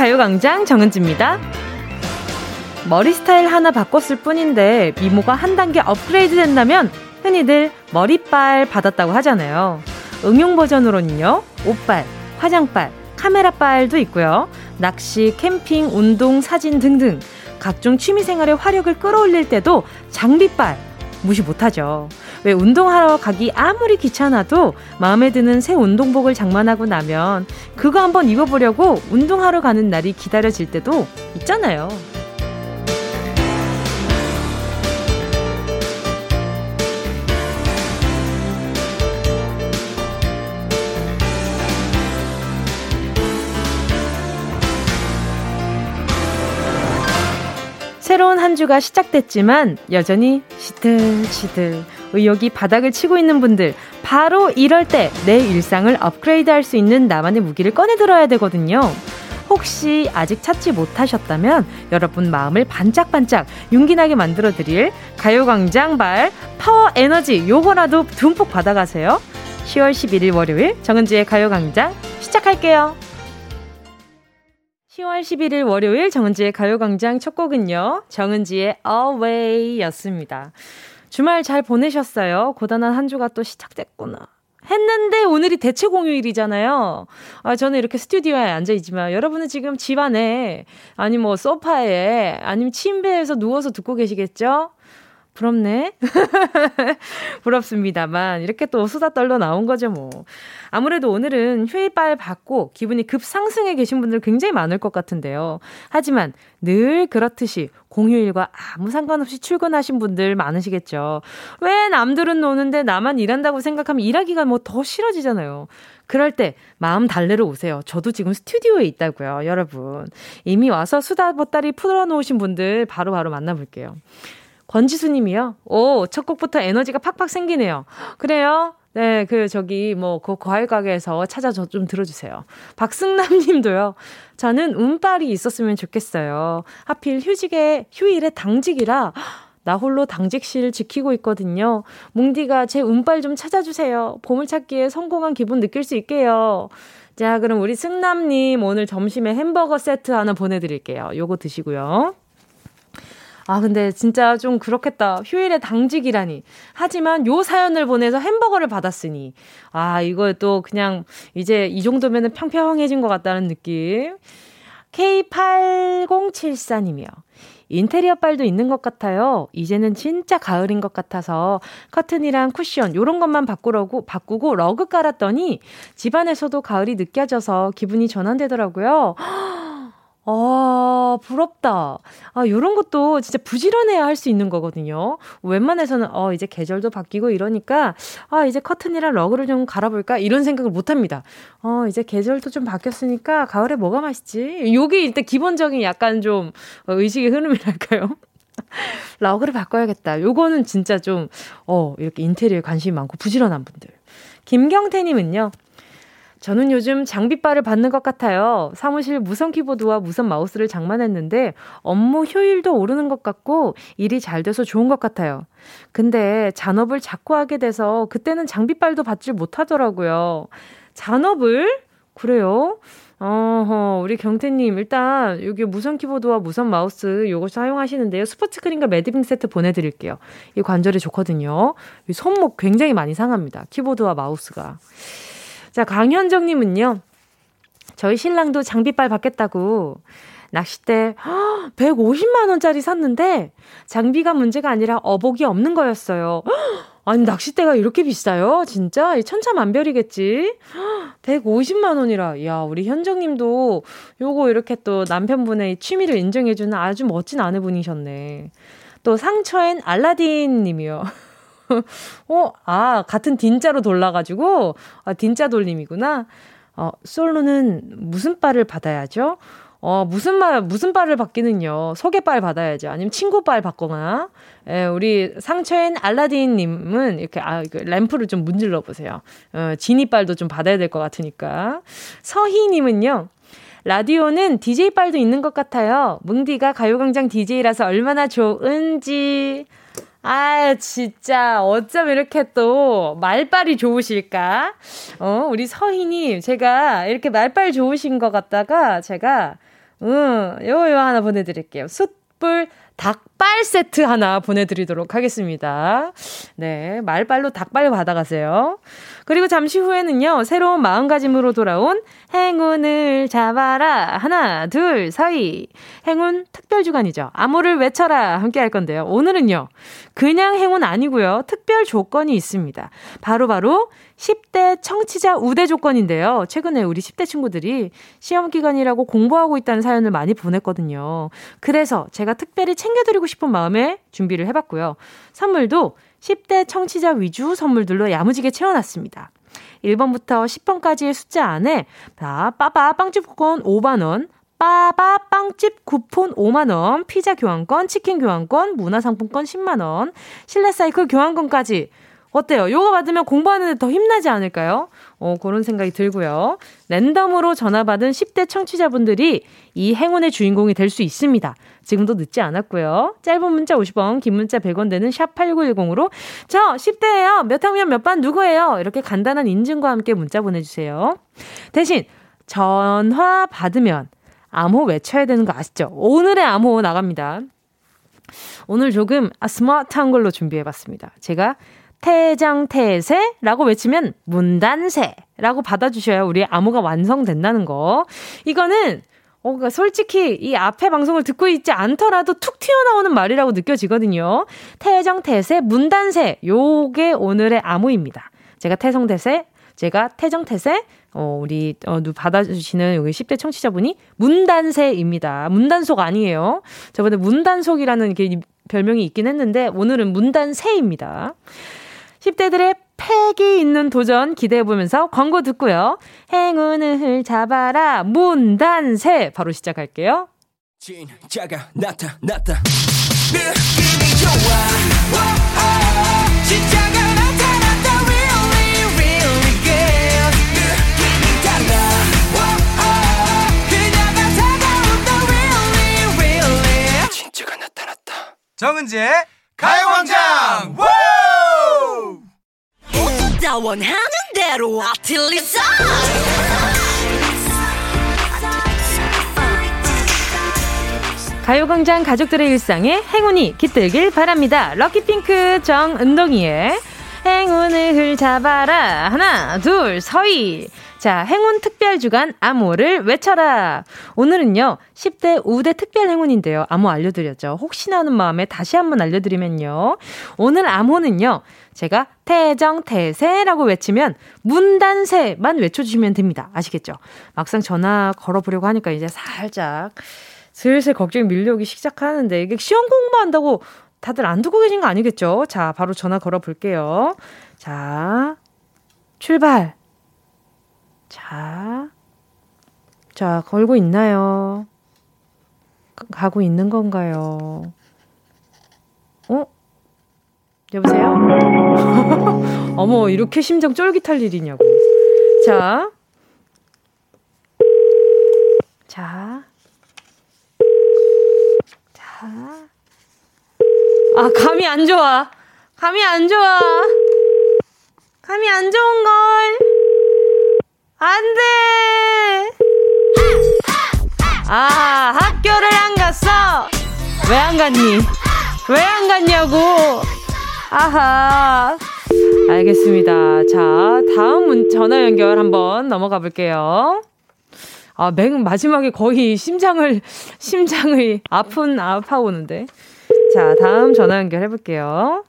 가요광장 정은지입니다. 머리 스타일 하나 바꿨을 뿐인데 미모가 한 단계 업그레이드 된다면 흔히들 머리빨 받았다고 하잖아요. 응용 버전으로는요, 옷빨, 화장빨, 카메라빨도 있고요. 낚시, 캠핑, 운동, 사진 등등 각종 취미생활의 화력을 끌어올릴 때도 장비빨 무시 못하죠. 왜 운동하러 가기 아무리 귀찮아도 마음에 드는 새 운동복을 장만하고 나면 그거 한번 입어보려고 운동하러 가는 날이 기다려질 때도 있잖아요. 새로운 한 주가 시작됐지만 여전히 시들시들 의욕이 바닥을 치고 있는 분들 바로 이럴 때 내 일상을 업그레이드 할 수 있는 나만의 무기를 꺼내 들어야 되거든요. 혹시 아직 찾지 못하셨다면 여러분 마음을 반짝반짝 윤기나게 만들어 드릴 가요광장 발 파워 에너지 요거라도 듬뿍 받아가세요. 10월 11일 월요일 정은지의 가요광장 시작할게요. 10월 11일 월요일 정은지의 가요광장 첫 곡은요. 정은지의 Away 였습니다. 주말 잘 보내셨어요? 고단한 한 주가 또 시작됐구나. 했는데 오늘이 대체 공휴일이잖아요. 아, 저는 이렇게 스튜디오에 앉아있지만 여러분은 지금 집 안에, 아니 뭐 소파에, 아니면 침대에서 누워서 듣고 계시겠죠? 부럽네. 부럽습니다만 이렇게 또 수다 떨러 나온 거죠 뭐. 아무래도 오늘은 휴일빨 받고 기분이 급상승해 계신 분들 굉장히 많을 것 같은데요. 하지만 늘 그렇듯이 공휴일과 아무 상관없이 출근하신 분들 많으시겠죠. 왜 남들은 노는데 나만 일한다고 생각하면 일하기가 뭐 더 싫어지잖아요. 그럴 때 마음 달래러 오세요. 저도 지금 스튜디오에 있다고요, 여러분. 이미 와서 수다 보따리 풀어놓으신 분들 바로바로 바로 만나볼게요. 권지수님이요. 오, 첫 곡부터 에너지가 팍팍 생기네요. 그래요? 네, 그, 저기, 뭐, 그 과일 가게에서 찾아 좀 들어주세요. 박승남 님도요. 저는 운빨이 있었으면 좋겠어요. 하필 휴직에, 휴일에 당직이라, 나 홀로 당직실 지키고 있거든요. 뭉디가 제 운빨 좀 찾아주세요. 보물찾기에 성공한 기분 느낄 수 있게요. 자, 그럼 우리 승남님 오늘 점심에 햄버거 세트 하나 보내드릴게요. 요거 드시고요. 아, 근데 진짜 좀 그렇겠다. 휴일에 당직이라니. 하지만 요 사연을 보내서 햄버거를 받았으니. 아, 이거 또 그냥 이제 이 정도면은 평평해진 것 같다는 느낌. K8074님이요. 인테리어 빨도 있는 것 같아요. 이제는 진짜 가을인 것 같아서 커튼이랑 쿠션 요런 것만 바꾸라고 바꾸고 러그 깔았더니 집안에서도 가을이 느껴져서 기분이 전환되더라고요. 아, 부럽다. 아, 요런 것도 진짜 부지런해야 할 수 있는 거거든요. 웬만해서는, 어, 이제 계절도 바뀌고 이러니까, 아, 이제 커튼이랑 러그를 좀 갈아볼까? 이런 생각을 못 합니다. 어, 이제 계절도 좀 바뀌었으니까, 가을에 뭐가 맛있지? 요게 일단 기본적인 약간 좀, 의식의 흐름이랄까요? 러그를 바꿔야겠다. 요거는 진짜 좀, 어, 이렇게 인테리어에 관심이 많고 부지런한 분들. 김경태님은요, 저는 요즘 장비빨을 받는 것 같아요. 사무실 무선 키보드와 무선 마우스를 장만했는데 업무 효율도 오르는 것 같고 일이 잘 돼서 좋은 것 같아요. 근데 잔업을 자꾸 하게 돼서 그때는 장비빨도 받질 못하더라고요. 잔업을? 그래요? 어허, 우리 경태님, 일단, 여기 무선 키보드와 무선 마우스 요거 사용하시는데요. 스포츠크림과 매드빙 세트 보내드릴게요. 이 관절에 좋거든요. 이 손목 굉장히 많이 상합니다. 키보드와 마우스가. 자, 강현정님은요. 저희 신랑도 장비빨 받겠다고 낚싯대 150만원짜리 샀는데 장비가 문제가 아니라 어복이 없는 거였어요. 아니, 낚싯대가 이렇게 비싸요? 진짜? 천차만별이겠지? 150만원이라. 야, 우리 현정님도 요거 이렇게 또 남편분의 취미를 인정해주는 아주 멋진 아내분이셨네. 또 상처엔 알라딘 님이요. 어, 아, 같은 딘자로 돌라가지고, 아, 딘자 돌림이구나. 어, 솔로는 무슨 빨을 받아야죠? 어, 무슨 말, 무슨 빨을 받기는요. 소개빨 받아야죠. 아니면 친구빨 받거나. 예, 우리 상처엔 알라딘님은 이렇게, 아, 그 램프를 좀 문질러 보세요. 어, 지니빨도 좀 받아야 될 것 같으니까. 서희님은요. 라디오는 DJ빨도 있는 것 같아요. 뭉디가 가요광장 DJ라서 얼마나 좋은지. 아, 진짜, 어쩜 이렇게 또, 말빨이 좋으실까? 어, 우리 서희님, 제가 이렇게 말빨 좋으신 것 같다가, 제가, 음, 요, 요 하나 보내드릴게요. 숯불 닭발 세트 하나 보내드리도록 하겠습니다. 네, 말빨로 닭발 받아가세요. 그리고 잠시 후에는요, 새로운 마음가짐으로 돌아온 행운을 잡아라. 하나, 둘, 사이. 행운 특별 주간이죠. 암호를 외쳐라. 함께 할 건데요. 오늘은요, 그냥 행운 아니고요. 특별 조건이 있습니다. 바로바로 바로 10대 청취자 우대 조건인데요. 최근에 우리 10대 친구들이 시험 기간이라고 공부하고 있다는 사연을 많이 보냈거든요. 그래서 제가 특별히 챙겨드리고 싶은 마음에 준비를 해봤고요. 선물도 10대 청취자 위주 선물들로 야무지게 채워놨습니다. 1번부터 10번까지의 숫자 안에 자, 빠바 빵집 쿠폰 5만원, 빠바 빵집 쿠폰 5만원, 피자 교환권, 치킨 교환권, 문화상품권 10만원, 실내 사이클 교환권까지 어때요? 요거 받으면 공부하는데 더 힘나지 않을까요? 어, 그런 생각이 들고요. 랜덤으로 전화 받은 10대 청취자분들이 이 행운의 주인공이 될 수 있습니다. 지금도 늦지 않았고요. 짧은 문자 50원, 긴 문자 100원 되는 샵 8910으로 저 10대예요. 몇 학년 몇 반 누구예요? 이렇게 간단한 인증과 함께 문자 보내주세요. 대신 전화 받으면 암호 외쳐야 되는 거 아시죠? 오늘의 암호 나갑니다. 오늘 조금 아, 스마트한 걸로 준비해봤습니다. 제가 태장태세라고 외치면 문단세라고 받아주셔야 우리 암호가 완성된다는 거. 이거는 어, 그러니까 솔직히 이 앞에 방송을 듣고 있지 않더라도 툭 튀어나오는 말이라고 느껴지거든요. 태정태세, 문단세, 요게 오늘의 암호입니다. 제가 태성태세, 제가 태정태세, 어, 우리, 어, 받아주시는 여기 10대 청취자분이 문단세입니다. 문단속 아니에요. 저번에 문단속이라는 게 별명이 있긴 했는데, 오늘은 문단세입니다. 10대들의 패기 있는 도전 기대해보면서 광고 듣고요. 행운을 잡아라. 문단세. 바로 시작할게요. 진짜가 나타났다. 느낌이 좋아. 오, 진짜가 나타났다. Really, really good. 느낌이 달라. 오, 그녀가 다가온다. Really, really. 진짜가 나타났다. 정은지의 가요광장! 나 원하는 대로 아틀리사 가요광장 가족들의 일상에 행운이 깃들길 바랍니다. 럭키핑크 정은동이의 행운을 잡아라. 하나, 둘, 서희. 자, 행운 특별 주간 암호를 외쳐라. 오늘은요, 10대 우대 특별 행운인데요. 암호 알려드렸죠. 혹시나 하는 마음에 다시 한번 알려드리면요. 오늘 암호는요, 제가 태정 태세라고 외치면 문단세만 외쳐주시면 됩니다. 아시겠죠? 막상 전화 걸어보려고 하니까 이제 살짝 슬슬 걱정이 밀려오기 시작하는데 이게 시험 공부한다고 다들 안 듣고 계신 거 아니겠죠? 자, 바로 전화 걸어 볼게요. 자, 출발. 자, 자, 걸고 있나요? 가고 있는 건가요? 어? 여보세요? 어머, 이렇게 심장 쫄깃할 일이냐고. 자. 자. 자. 아, 감이 안 좋아. 감이 안 좋아. 감이 안 좋은 걸. 안 돼! 아, 학교를 안 갔어! 왜 안 갔니? 왜 안 갔냐고! 아하. 알겠습니다. 자, 다음 전화 연결 한번 넘어가 볼게요. 아, 맨 마지막에 거의 심장을, 심장이 아픈, 아파오는데. 자, 다음 전화 연결 해 볼게요.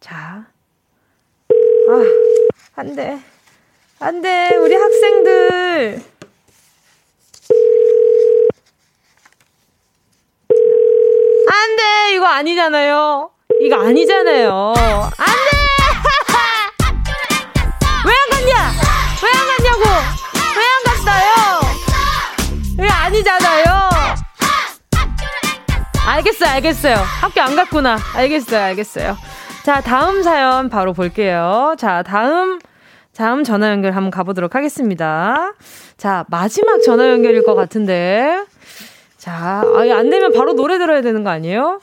자. 아, 안 돼. 안 돼, 우리 학생들. 안 돼, 이거 아니잖아요. 이거 아니잖아요. 안 돼! 알겠어요, 알겠어요. 학교 안 갔구나. 알겠어요, 알겠어요. 자, 다음 사연 바로 볼게요. 자, 다음 다음 전화 연결 한번 가보도록 하겠습니다. 자, 마지막 전화 연결일 것 같은데. 자, 아, 안 되면 바로 노래 들어야 되는 거 아니에요?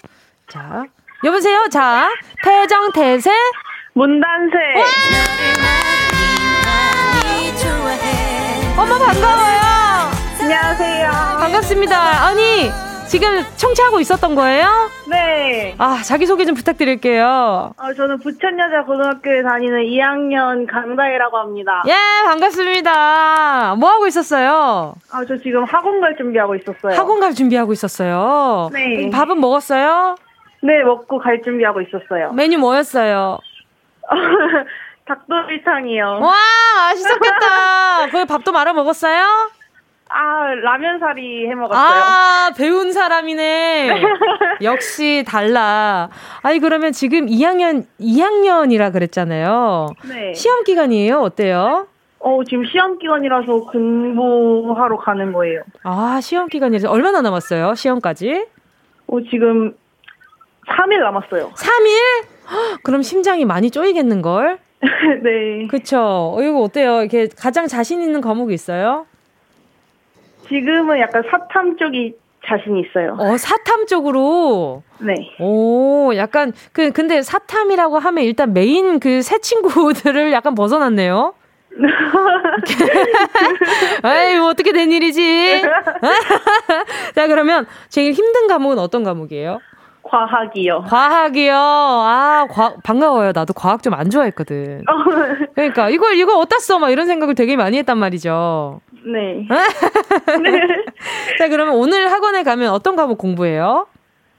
자, 여보세요? 자, 태정, 태세, 문단세. 어머, 반가워요. 안녕하세요. 반갑습니다. 아니, 지금 청취하고 있었던 거예요? 네. 아, 자기소개 좀 부탁드릴게요. 어, 저는 부천여자 고등학교에 다니는 2학년 강다혜라고 합니다. 예, 반갑습니다. 뭐 하고 있었어요? 아, 저 지금 학원 갈 준비하고 있었어요. 학원 갈 준비하고 있었어요. 네. 밥은 먹었어요? 네, 먹고 갈 준비하고 있었어요. 메뉴 뭐였어요? 닭도리탕이요. 와, 맛있었겠다. 그 밥도 말아 먹었어요? 아, 라면사리 해 먹었어요. 아, 배운 사람이네. 역시 달라. 아니, 그러면 지금 2학년, 2학년이라 그랬잖아요. 네. 시험 기간이에요? 어때요? 어, 지금 시험 기간이라서 공부하러 가는 거예요. 아, 시험 기간이라서 얼마나 남았어요? 시험까지? 어, 지금 3일 남았어요. 3일? 그럼 심장이 많이 쪼이겠는걸? 네. 그쵸. 어, 이거 어때요? 이렇게 가장 자신 있는 과목이 있어요? 지금은 약간 사탐 쪽이 자신 있어요. 어, 사탐 쪽으로. 네. 오, 약간, 그, 근데 사탐이라고 하면 일단 메인 그 새 친구들을 약간 벗어났네요. 아이, 뭐 어떻게 된 일이지? 자, 그러면 제일 힘든 과목은 어떤 과목이에요? 과학이요. 과학이요. 아, 과, 반가워요. 나도 과학 좀 안 좋아했거든. 그러니까 이걸 이걸 어디다 써? 막 이런 생각을 되게 많이 했단 말이죠. 네. 자, 그러면 오늘 학원에 가면 어떤 과목 공부해요?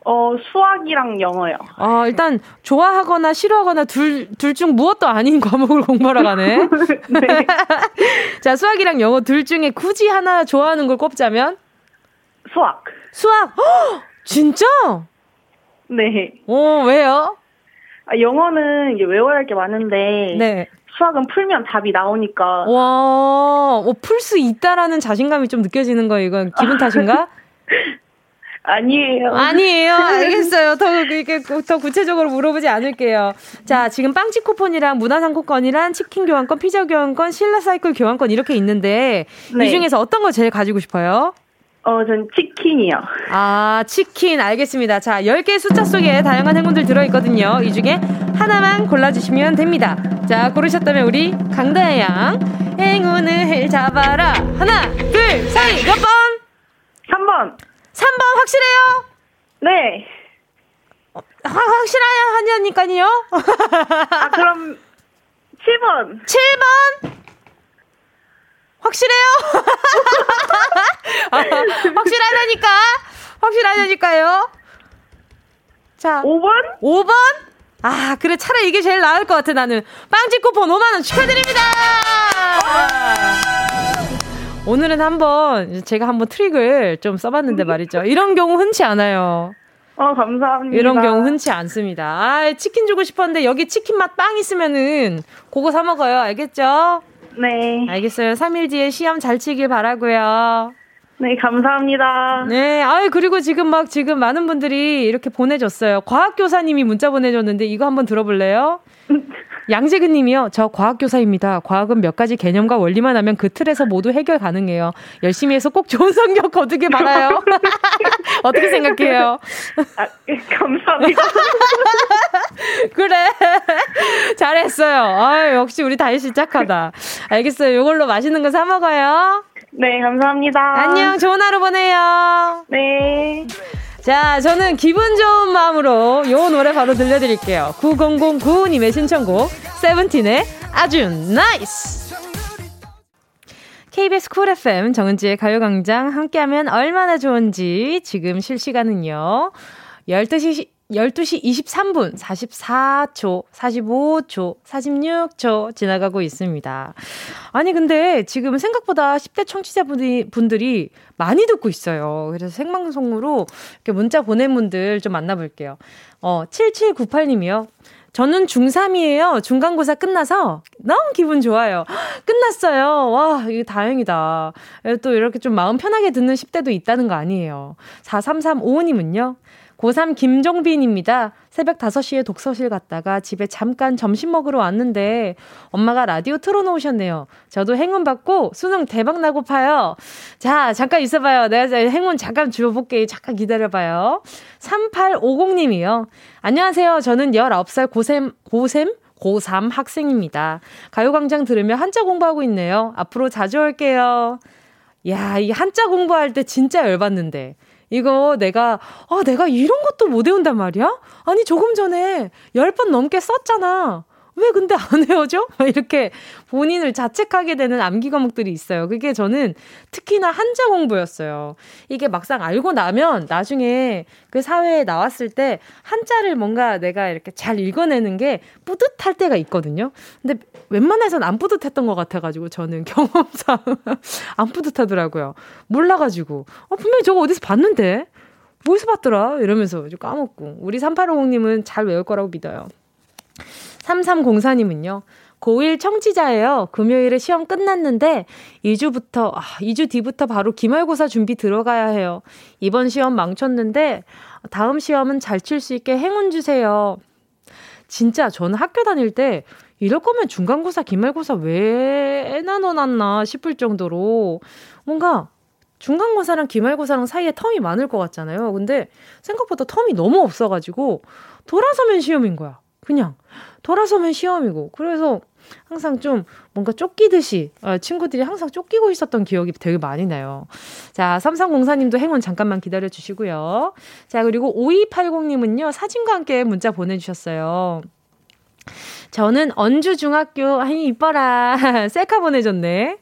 어, 수학이랑 영어요. 아, 일단 좋아하거나 싫어하거나 둘 둘 중 무엇도 아닌 과목을 공부하러 가네. 네. 자, 수학이랑 영어 둘 중에 굳이 하나 좋아하는 걸 꼽자면 수학. 수학. 헉, 진짜? 네. 어, 왜요? 아, 영어는 이게 외워야 할 게 많은데 네. 수학은 풀면 답이 나오니까 와, 어, 풀 수 있다라는 자신감이 좀 느껴지는 거예요. 이건 기분 탓인가? 아니에요. 아니에요. 알겠어요. 더, 이렇게, 더 구체적으로 물어보지 않을게요. 자, 지금 빵집 쿠폰이랑 문화상품권이랑 치킨 교환권, 피자 교환권, 신라 사이클 교환권 이렇게 있는데, 네. 이 중에서 어떤 걸 제일 가지고 싶어요? 어, 전 치킨이요. 아, 치킨. 알겠습니다. 자, 10개의 숫자 속에 다양한 행운들 들어있거든요. 이 중에 하나만 골라주시면 됩니다. 자, 고르셨다면 우리 강다혜 양. 행운을 잡아라. 하나, 둘, 셋, 몇 번? 3번. 3번 확실해요? 네. 확, 확실하냐니까요? 아, 그럼 7번. 7번? 확실해요? 아, 확실하다니까? 확실하다니까요? 자, 5번? 5번? 아, 그래, 차라리 이게 제일 나을 것 같아, 나는. 빵집 쿠폰 5만원 축하드립니다! 오늘은 한번, 제가 한번 트릭을 좀 써봤는데 말이죠. 이런 경우 흔치 않아요. 어, 감사합니다. 이런 경우 흔치 않습니다. 아, 치킨 주고 싶었는데 여기 치킨 맛 빵 있으면은 그거 사 먹어요. 알겠죠? 네. 알겠어요. 3일 뒤에 시험 잘 치길 바라고요. 네, 감사합니다. 네. 아유, 그리고 지금 막 지금 많은 분들이 이렇게 보내줬어요. 과학교사님이 문자 보내줬는데 이거 한번 들어볼래요? 양재근 님이요. 저 과학교사입니다. 과학은 몇 가지 개념과 원리만 하면 그 틀에서 모두 해결 가능해요. 열심히 해서 꼭 좋은 성적 거두길 바라요. 어떻게 생각해요? 아, 감사합니다. 그래. 잘했어요. 아 역시 우리 다희씨 착하다. 알겠어요. 이걸로 맛있는 거 사 먹어요. 네, 감사합니다. 안녕. 좋은 하루 보내요. 네. 자, 저는 기분 좋은 마음으로 요 노래 바로 들려드릴게요. 9009님의 신청곡, 세븐틴의 아주 nice! KBS Cool FM 정은지의 가요광장 함께하면 얼마나 좋은지 지금 실시간은요. 12시 12시 23분 44초, 45초, 46초 지나가고 있습니다. 아니, 근데 지금 생각보다 10대 청취자분들이 분들이 많이 듣고 있어요. 그래서 생방송으로 이렇게 문자 보낸 분들 좀 만나볼게요. 어, 7798님이요. 저는 중3이에요. 중간고사 끝나서 너무 기분 좋아요. 끝났어요. 와, 이게 다행이다. 또 이렇게 좀 마음 편하게 듣는 10대도 있다는 거 아니에요. 4335님은요. 고3 김종빈입니다. 새벽 5시에 독서실 갔다가 집에 잠깐 점심 먹으러 왔는데 엄마가 라디오 틀어놓으셨네요. 저도 행운 받고 수능 대박 나고 파요. 자, 잠깐 있어봐요. 내가 행운 잠깐 주워볼게. 잠깐 기다려봐요. 3850님이요. 안녕하세요. 저는 19살 고샘, 고샘? 고3 학생입니다. 가요광장 들으며 한자 공부하고 있네요. 앞으로 자주 올게요. 야, 이 한자 공부할 때 진짜 열받는데. 이거 내가, 아, 내가 이런 것도 못 외운단 말이야? 아니, 조금 전에 10번 넘게 썼잖아. 왜 근데 안 헤어져? 이렇게 본인을 자책하게 되는 암기 과목들이 있어요. 그게 저는 특히나 한자 공부였어요. 이게 막상 알고 나면 나중에 그 사회에 나왔을 때 한자를 뭔가 내가 이렇게 잘 읽어내는 게 뿌듯할 때가 있거든요. 근데 웬만해선 안 뿌듯했던 것 같아가지고 저는 경험상 안 뿌듯하더라고요. 몰라가지고. 어, 분명히 저거 어디서 봤는데? 어디서 봤더라? 이러면서 까먹고. 우리 3850님은 잘 외울 거라고 믿어요. 3304님은요. 고1 청취자예요. 금요일에 시험 끝났는데 2주부터 아, 2주 뒤부터 바로 기말고사 준비 들어가야 해요. 이번 시험 망쳤는데 다음 시험은 잘 칠 수 있게 행운 주세요. 진짜 저는 학교 다닐 때 이럴 거면 중간고사, 기말고사 왜 나눠놨나 싶을 정도로 뭔가 중간고사랑 기말고사랑 사이에 텀이 많을 것 같잖아요. 근데 생각보다 텀이 너무 없어가지고 돌아서면 시험인 거야. 그냥 돌아서면 시험이고. 그래서 항상 좀 뭔가 쫓기듯이 어, 친구들이 항상 쫓기고 있었던 기억이 되게 많이 나요. 자, 3304님도 행운 잠깐만 기다려 주시고요. 자, 그리고 5280님은요, 사진과 함께 문자 보내주셨어요. 저는 언주중학교, 아니, 이뻐라. 셀카 보내줬네.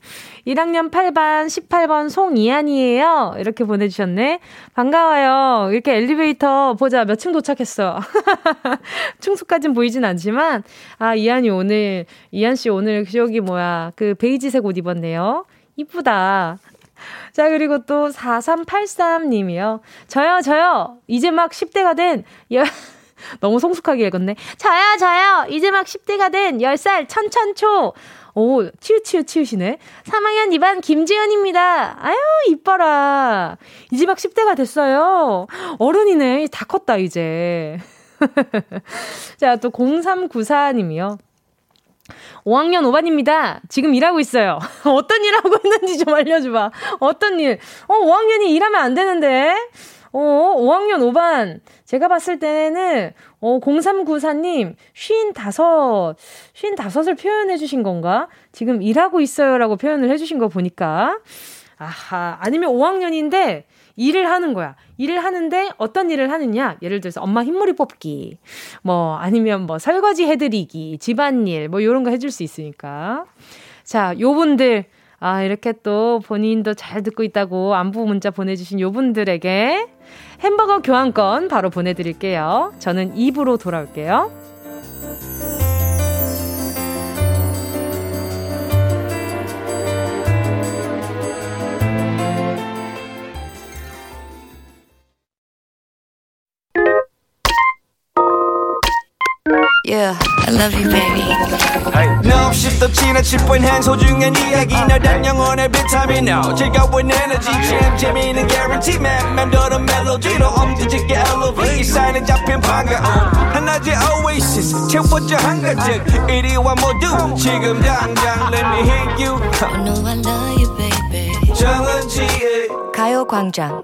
1학년 8반 18번 송이안이에요. 이렇게 보내주셨네. 반가워요. 이렇게 엘리베이터 보자. 몇 층 도착했어. 충수까진 보이진 않지만, 아, 이안이 오늘, 이안 씨 오늘 저기 뭐야. 그 베이지색 옷 입었네요. 이쁘다. 자, 그리고 또 4383님이요. 저요, 저요. 이제 막 10대가 된, 여, 너무 성숙하게 읽었네. 저요, 저요. 이제 막 10대가 된 10살 천천초. 오, 치읓 치읓 치읓이네. 3학년 2반 김지연입니다. 아유, 이뻐라. 이제 막 10대가 됐어요. 어른이네. 다 컸다, 이제. 자, 또 0394님이요. 5학년 5반입니다. 지금 일하고 있어요. 어떤 일 하고 있는지 좀 알려줘봐. 어떤 일? 어, 5학년이 일하면 안 되는데? 어, 5학년 5반. 제가 봤을 때는, 어, 0394님, 55, 55을 표현해 주신 건가? 지금 일하고 있어요 라고 표현을 해 주신 거 보니까. 아하, 아니면 5학년인데, 일을 하는 거야. 일을 하는데 어떤 일을 하느냐? 예를 들어서 엄마 흰머리 뽑기, 뭐 아니면 뭐 설거지 해드리기, 집안일, 뭐 이런 거 해줄 수 있으니까. 자, 요 분들 아, 이렇게 또 본인도 잘 듣고 있다고 안부 문자 보내주신 요 분들에게 햄버거 교환권 바로 보내드릴게요. 저는 입으로 돌아올게요. Yeah, I love you, baby. Hey. No, shift the china chip when hands hold you and 이야기 너단 영혼의 비타민 O 즐거운 에너지 jam 재미있는 guarantee man 맴도는 멜로디로 엄지짓게 elevate 사인에 잡힌 반가움 하나의 oasis 채워져 한가득 이리와 모두 지금 당장 let me hit you I know I love you, baby. 정은지의 가요광장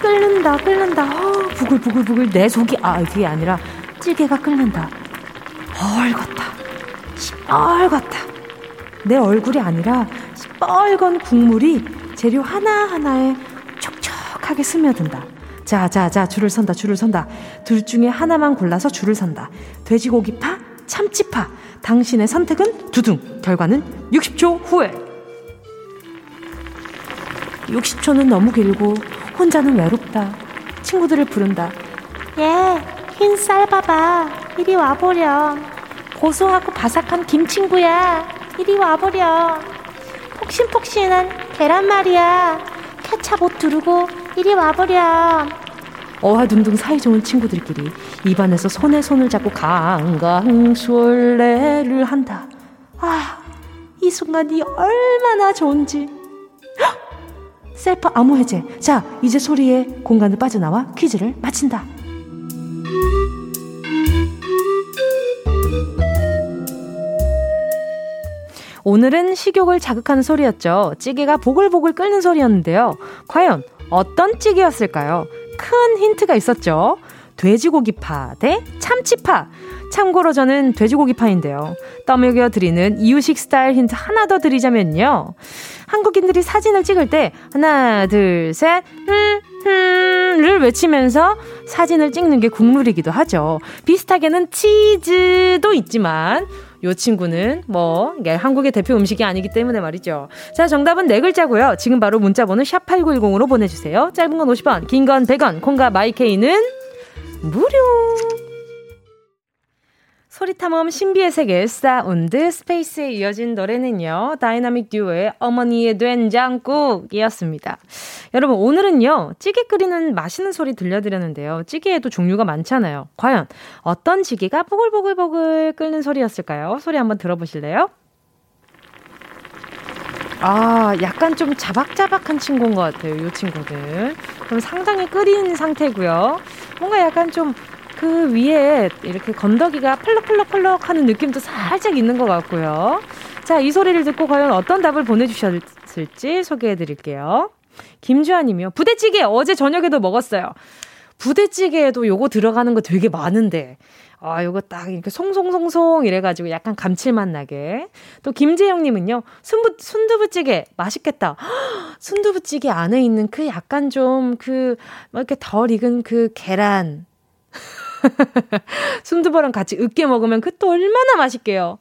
끓는다, 끓는다. 어, 부글부글부글 내 속이, 아, 그게 아니라 찌개가 끓는다. 얼었다. 시뻘겋다. 내 얼굴이 아니라 시뻘건 국물이 재료 하나하나에 촉촉하게 스며든다. 자, 자, 자, 줄을 선다, 줄을 선다. 둘 중에 하나만 골라서 줄을 선다. 돼지고기 파, 참치파. 당신의 선택은 두둥. 결과는 60초 후에. 60초는 너무 길고 혼자는 외롭다. 친구들을 부른다. 예, 흰 쌀밥아. 이리 와보렴. 고소하고 바삭한 김친구야. 이리 와보렴. 폭신폭신한 계란말이야. 케찹 옷 두르고 이리 와보렴. 어화둥둥 사이좋은 친구들끼리 입안에서 손에 손을 잡고 강강술래를 한다. 아, 이 순간이 얼마나 좋은지. 셀프 암호 해제. 자, 이제 소리에 공간을 빠져나와 퀴즈를 마친다. 오늘은 식욕을 자극하는 소리였죠. 찌개가 보글보글 끓는 소리였는데요. 과연 어떤 찌개였을까요? 큰 힌트가 있었죠. 돼지고기파 대 참치파. 참고로 저는 돼지고기파인데요. 떠먹여 드리는 이유식 스타일 힌트 하나 더 드리자면요. 한국인들이 사진을 찍을 때 하나, 둘, 셋, 음, 흠을 외치면서 사진을 찍는 게 국룰이기도 하죠. 비슷하게는 치즈도 있지만 요 친구는 뭐 한국의 대표 음식이 아니기 때문에 말이죠. 자, 정답은 네 글자고요. 지금 바로 문자 번호 샵 8910으로 보내 주세요. 짧은 건 50원, 긴 건 100원. 콩과 마이케이는 무료. 소리탐험 신비의 세계 sound space에 이어진 노래는요. 다이나믹 듀오의 어머니의 된장국이었습니다. 여러분 오늘은요. 찌개 끓이는 맛있는 소리 들려드렸는데요. 찌개에도 종류가 많잖아요. 과연 어떤 찌개가 보글보글보글 끓는 소리였을까요? 소리 한번 들어보실래요? 아, 약간 좀 자박자박한 친구인 것 같아요, 이 친구들. 그럼 상당히 끓인 상태고요. 뭔가 약간 좀 그 위에 이렇게 건더기가 펄럭펄럭펄럭 하는 느낌도 살짝 있는 것 같고요. 자, 이 소리를 듣고 과연 어떤 답을 보내주셨을지 소개해 드릴게요. 김주환님이요. 부대찌개 어제 저녁에도 먹었어요. 부대찌개에도 요거 들어가는 거 되게 많은데. 아, 요거 딱 이렇게 송송송송 이래가지고 약간 감칠맛 나게. 또 김재영님은요, 순부, 순두부찌개 맛있겠다. 순두부찌개 안에 있는 그 약간 좀 그, 뭐 이렇게 덜 익은 그 계란. 순두부랑 같이 으깨 먹으면 그 또 얼마나 맛있게요.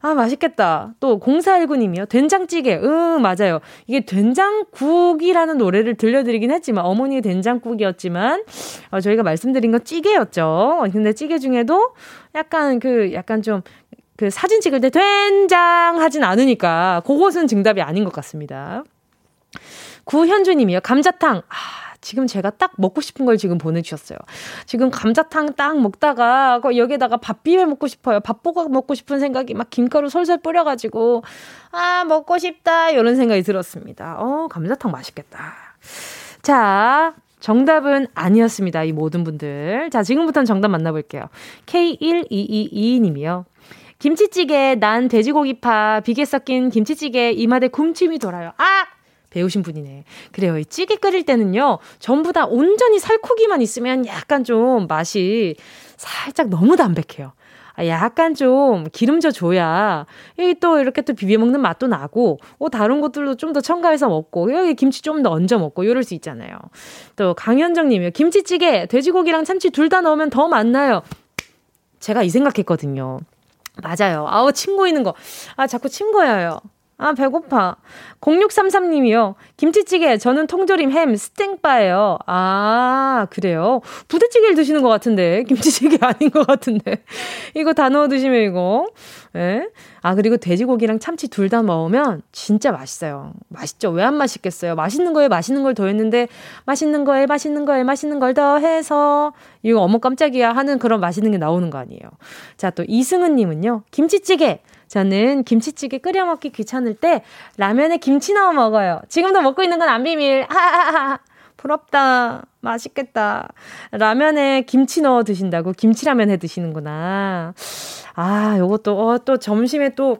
아, 맛있겠다. 또 0419님이요. 된장찌개. 응, 맞아요. 이게 된장국이라는 노래를 들려드리긴 했지만 어머니의 된장국이었지만 어, 저희가 말씀드린 건 찌개였죠. 근데 찌개 중에도 약간 그 약간 좀 그 사진 찍을 때 된장 하진 않으니까 그것은 정답이 아닌 것 같습니다. 구현주님이요. 감자탕. 아, 지금 제가 딱 먹고 싶은 걸 지금 보내주셨어요. 지금 감자탕 딱 먹다가 여기에다가 밥 비벼 먹고 싶어요. 밥 볶아 먹고 싶은 생각이 막 김가루 솔솔 뿌려가지고 아 먹고 싶다 이런 생각이 들었습니다. 어 감자탕 맛있겠다. 자 정답은 아니었습니다. 이 모든 분들. 자, 지금부터는 정답 만나볼게요. K1222님이요. 김치찌개, 난 돼지고기파, 비계 섞인 김치찌개, 이마대 굼침이 돌아요. 아! 배우신 분이네. 그래요. 이 찌개 끓일 때는요, 전부 다 온전히 살코기만 있으면 약간 좀 맛이 살짝 너무 담백해요. 아, 약간 좀 기름져 줘야 또 이렇게 또 비벼 먹는 맛도 나고 어 다른 것들도 좀 더 첨가해서 먹고 여기 김치 좀 더 얹어 먹고 이럴 수 있잖아요. 또 강현정 님이요. 김치찌개 돼지고기랑 참치 둘 다 넣으면 더 맛나요. 제가 이 생각했거든요. 맞아요. 아우 침 고이는 거. 아 자꾸 침 고여요. 아, 배고파. 0633님이요. 김치찌개, 저는 통조림, 햄, 스탱바예요. 아, 그래요? 부대찌개를 드시는 것 같은데. 김치찌개 아닌 것 같은데. 이거 다 넣어 드시면 이거. 예? 아, 그리고 돼지고기랑 참치 둘 다 먹으면 진짜 맛있어요. 맛있죠? 왜 안 맛있겠어요? 맛있는 거에 맛있는 걸 더했는데, 맛있는 거에 맛있는 거에 맛있는 걸 더해서, 이거 어머 깜짝이야 하는 그런 맛있는 게 나오는 거 아니에요. 자, 또 이승은님은요. 김치찌개. 저는 김치찌개 끓여 먹기 귀찮을 때 라면에 김치 넣어 먹어요. 지금도 먹고 있는 건 안 비밀. 하하하. 부럽다. 맛있겠다. 라면에 김치 넣어 드신다고 김치라면 해 드시는구나. 아, 요것도 어, 또 점심에 또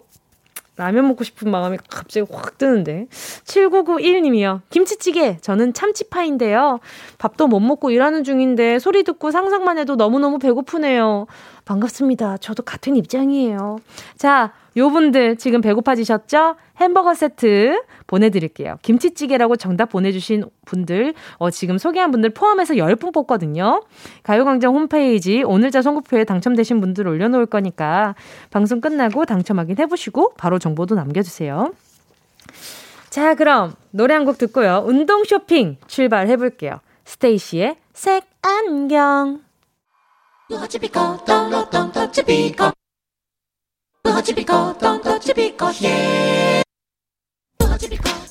라면 먹고 싶은 마음이 갑자기 확 드는데. 7991님이요. 김치찌개. 저는 참치파인데요. 밥도 못 먹고 일하는 중인데 소리 듣고 상상만 해도 너무너무 배고프네요. 반갑습니다. 저도 같은 입장이에요. 자, 요 분들 지금 배고파지셨죠? 햄버거 세트 보내드릴게요. 김치찌개라고 정답 보내주신 분들, 어, 지금 소개한 분들 포함해서 10분 뽑거든요. 가요광장 홈페이지 오늘자 선곡표에 당첨되신 분들 올려놓을 거니까 방송 끝나고 당첨 확인해보시고 바로 정보도 남겨주세요. 자, 그럼 노래 한 곡 듣고요. 운동 쇼핑 출발해볼게요. 스테이시의 색 안경.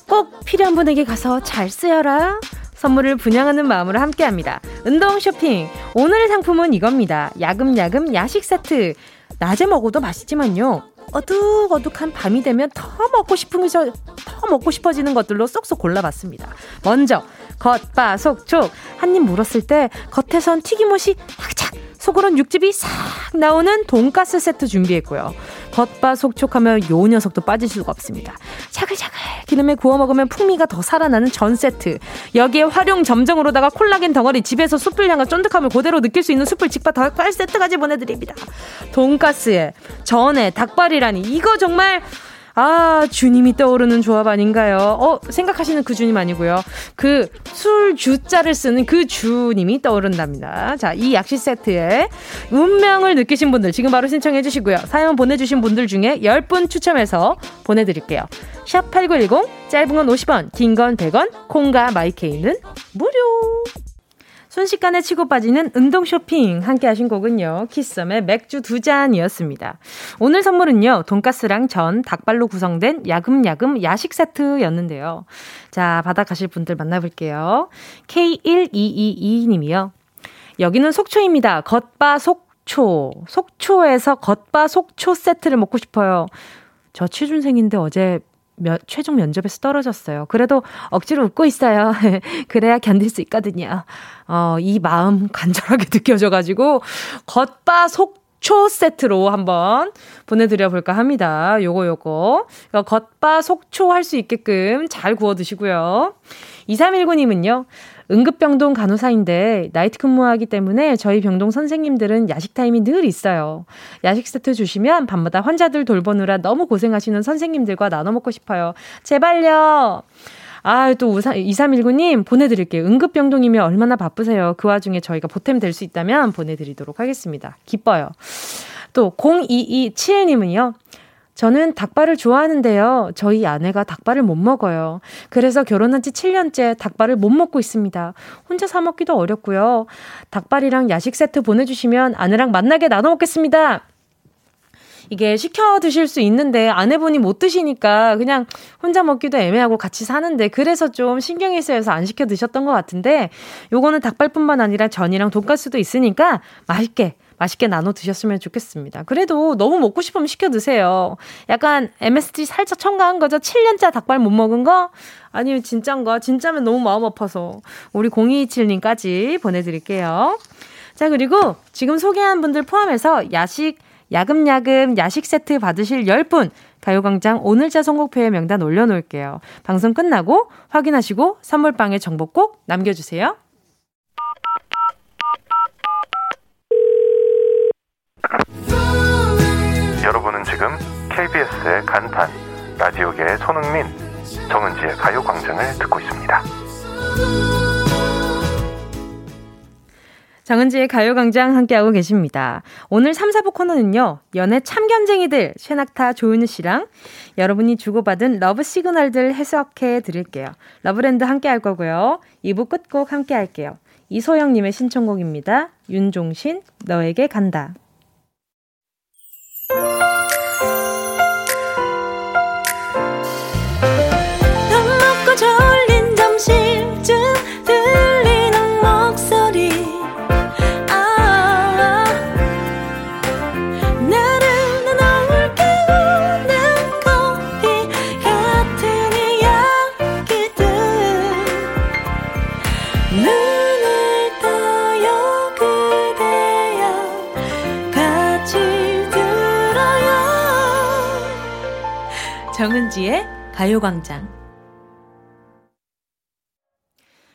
꼭 필요한 분에게 가서 잘 쓰여라. 선물을 분양하는 마음으로 함께 합니다. 운동 쇼핑. 오늘의 상품은 이겁니다. 야금야금 야식 세트. 낮에 먹어도 맛있지만요. 어둑어둑한 밤이 되면 더 먹고 싶은 더 먹고 싶어지는 것들로 쏙쏙 골라봤습니다. 먼저 겉바 속촉 한 입 물었을 때 겉에선 튀김옷이 착착 속으론 육즙이 싹 나오는 돈가스 세트 준비했고요. 겉바 속촉하면 요 녀석도 빠질 수가 없습니다. 차글차글 기름에 구워 먹으면 풍미가 더 살아나는 전 세트. 여기에 활용 점정으로다가 콜라겐 덩어리 집에서 숯불 향과 쫀득함을 그대로 느낄 수 있는 숯불 직밥 닭발 세트까지 보내드립니다. 돈가스에 전에 닭발이 라니 이거 정말 아, 주님이 떠오르는 조합 아닌가요? 어, 생각하시는 그 주님 아니고요. 그 술 주자를 쓰는 그 주님이 떠오른답니다. 자, 이 약식 세트에 운명을 느끼신 분들 지금 바로 신청해 주시고요. 사연 보내 주신 분들 중에 10분 추첨해서 보내 드릴게요. 샵 8910, 짧은 건 50원, 긴 건 100원, 콩과 마이케이는 무료! 순식간에 치고 빠지는 운동 쇼핑 함께 하신 곡은요. 키썸의 맥주 두 잔이었습니다. 오늘 선물은요. 돈가스랑 전, 닭발로 구성된 야금야금 야식 세트였는데요. 자, 받아 가실 분들 만나볼게요. K1222님이요. 여기는 속초입니다. 겉바 속초. 속초에서 겉바 속초 세트를 먹고 싶어요. 저 취준생인데 어제 면, 최종 면접에서 떨어졌어요. 그래도 억지로 웃고 있어요. 그래야 견딜 수 있거든요. 어, 이 마음 간절하게 느껴져가지고, 겉바 속 초 세트로 한번 보내드려 볼까 합니다. 요거, 요거. 겉바 속초 할 수 있게끔 잘 구워 드시고요. 2319님은요, 응급병동 간호사인데 나이트 근무하기 때문에 저희 병동 선생님들은 야식 타임이 늘 있어요. 야식 세트 주시면 밤마다 환자들 돌보느라 너무 고생하시는 선생님들과 나눠 먹고 싶어요. 제발요. 아, 또 2319님 보내드릴게요. 응급병동이면 얼마나 바쁘세요. 그 와중에 저희가 보탬 될 수 있다면 보내드리도록 하겠습니다. 기뻐요. 또 0227님은요. 저는 닭발을 좋아하는데요. 저희 아내가 닭발을 못 먹어요. 그래서 결혼한 지 7년째 닭발을 못 먹고 있습니다. 혼자 사 먹기도 어렵고요. 닭발이랑 야식 세트 보내주시면 아내랑 만나게 나눠 먹겠습니다. 이게 시켜 드실 수 있는데 아내분이 못 드시니까 그냥 혼자 먹기도 애매하고 같이 사는데 그래서 좀 신경이 쓰여서 안 시켜 드셨던 것 같은데 요거는 닭발뿐만 아니라 전이랑 돈가스도 있으니까 맛있게 맛있게 나눠 드셨으면 좋겠습니다. 그래도 너무 먹고 싶으면 시켜 드세요. 약간 MSG 살짝 첨가한 거죠. 7년째 닭발 못 먹은 거? 아니면 진짠가? 진짜면 너무 마음 아파서. 우리 0227님까지 보내드릴게요. 자, 그리고 지금 소개한 분들 포함해서 야식, 야금야금 야식 세트 받으실 10분 가요광장 오늘자 선곡표에 명단 올려놓을게요. 방송 끝나고 확인하시고 선물방에 정보 꼭 남겨주세요. 여러분은 지금 KBS의 간판 라디오계의 손흥민 정은지의 가요광장을 듣고 있습니다. 정은지의 가요광장 함께하고 계십니다. 오늘 3, 4부 코너는요, 연애 참견쟁이들, 쉐낙타 조윤우 씨랑 여러분이 주고받은 love signal들 해석해 드릴게요. love land 함께 할 거고요. 2부 끝곡 함께 할게요. 이소영님의 신청곡입니다. 윤종신, 너에게 간다. 정은지의 가요광장.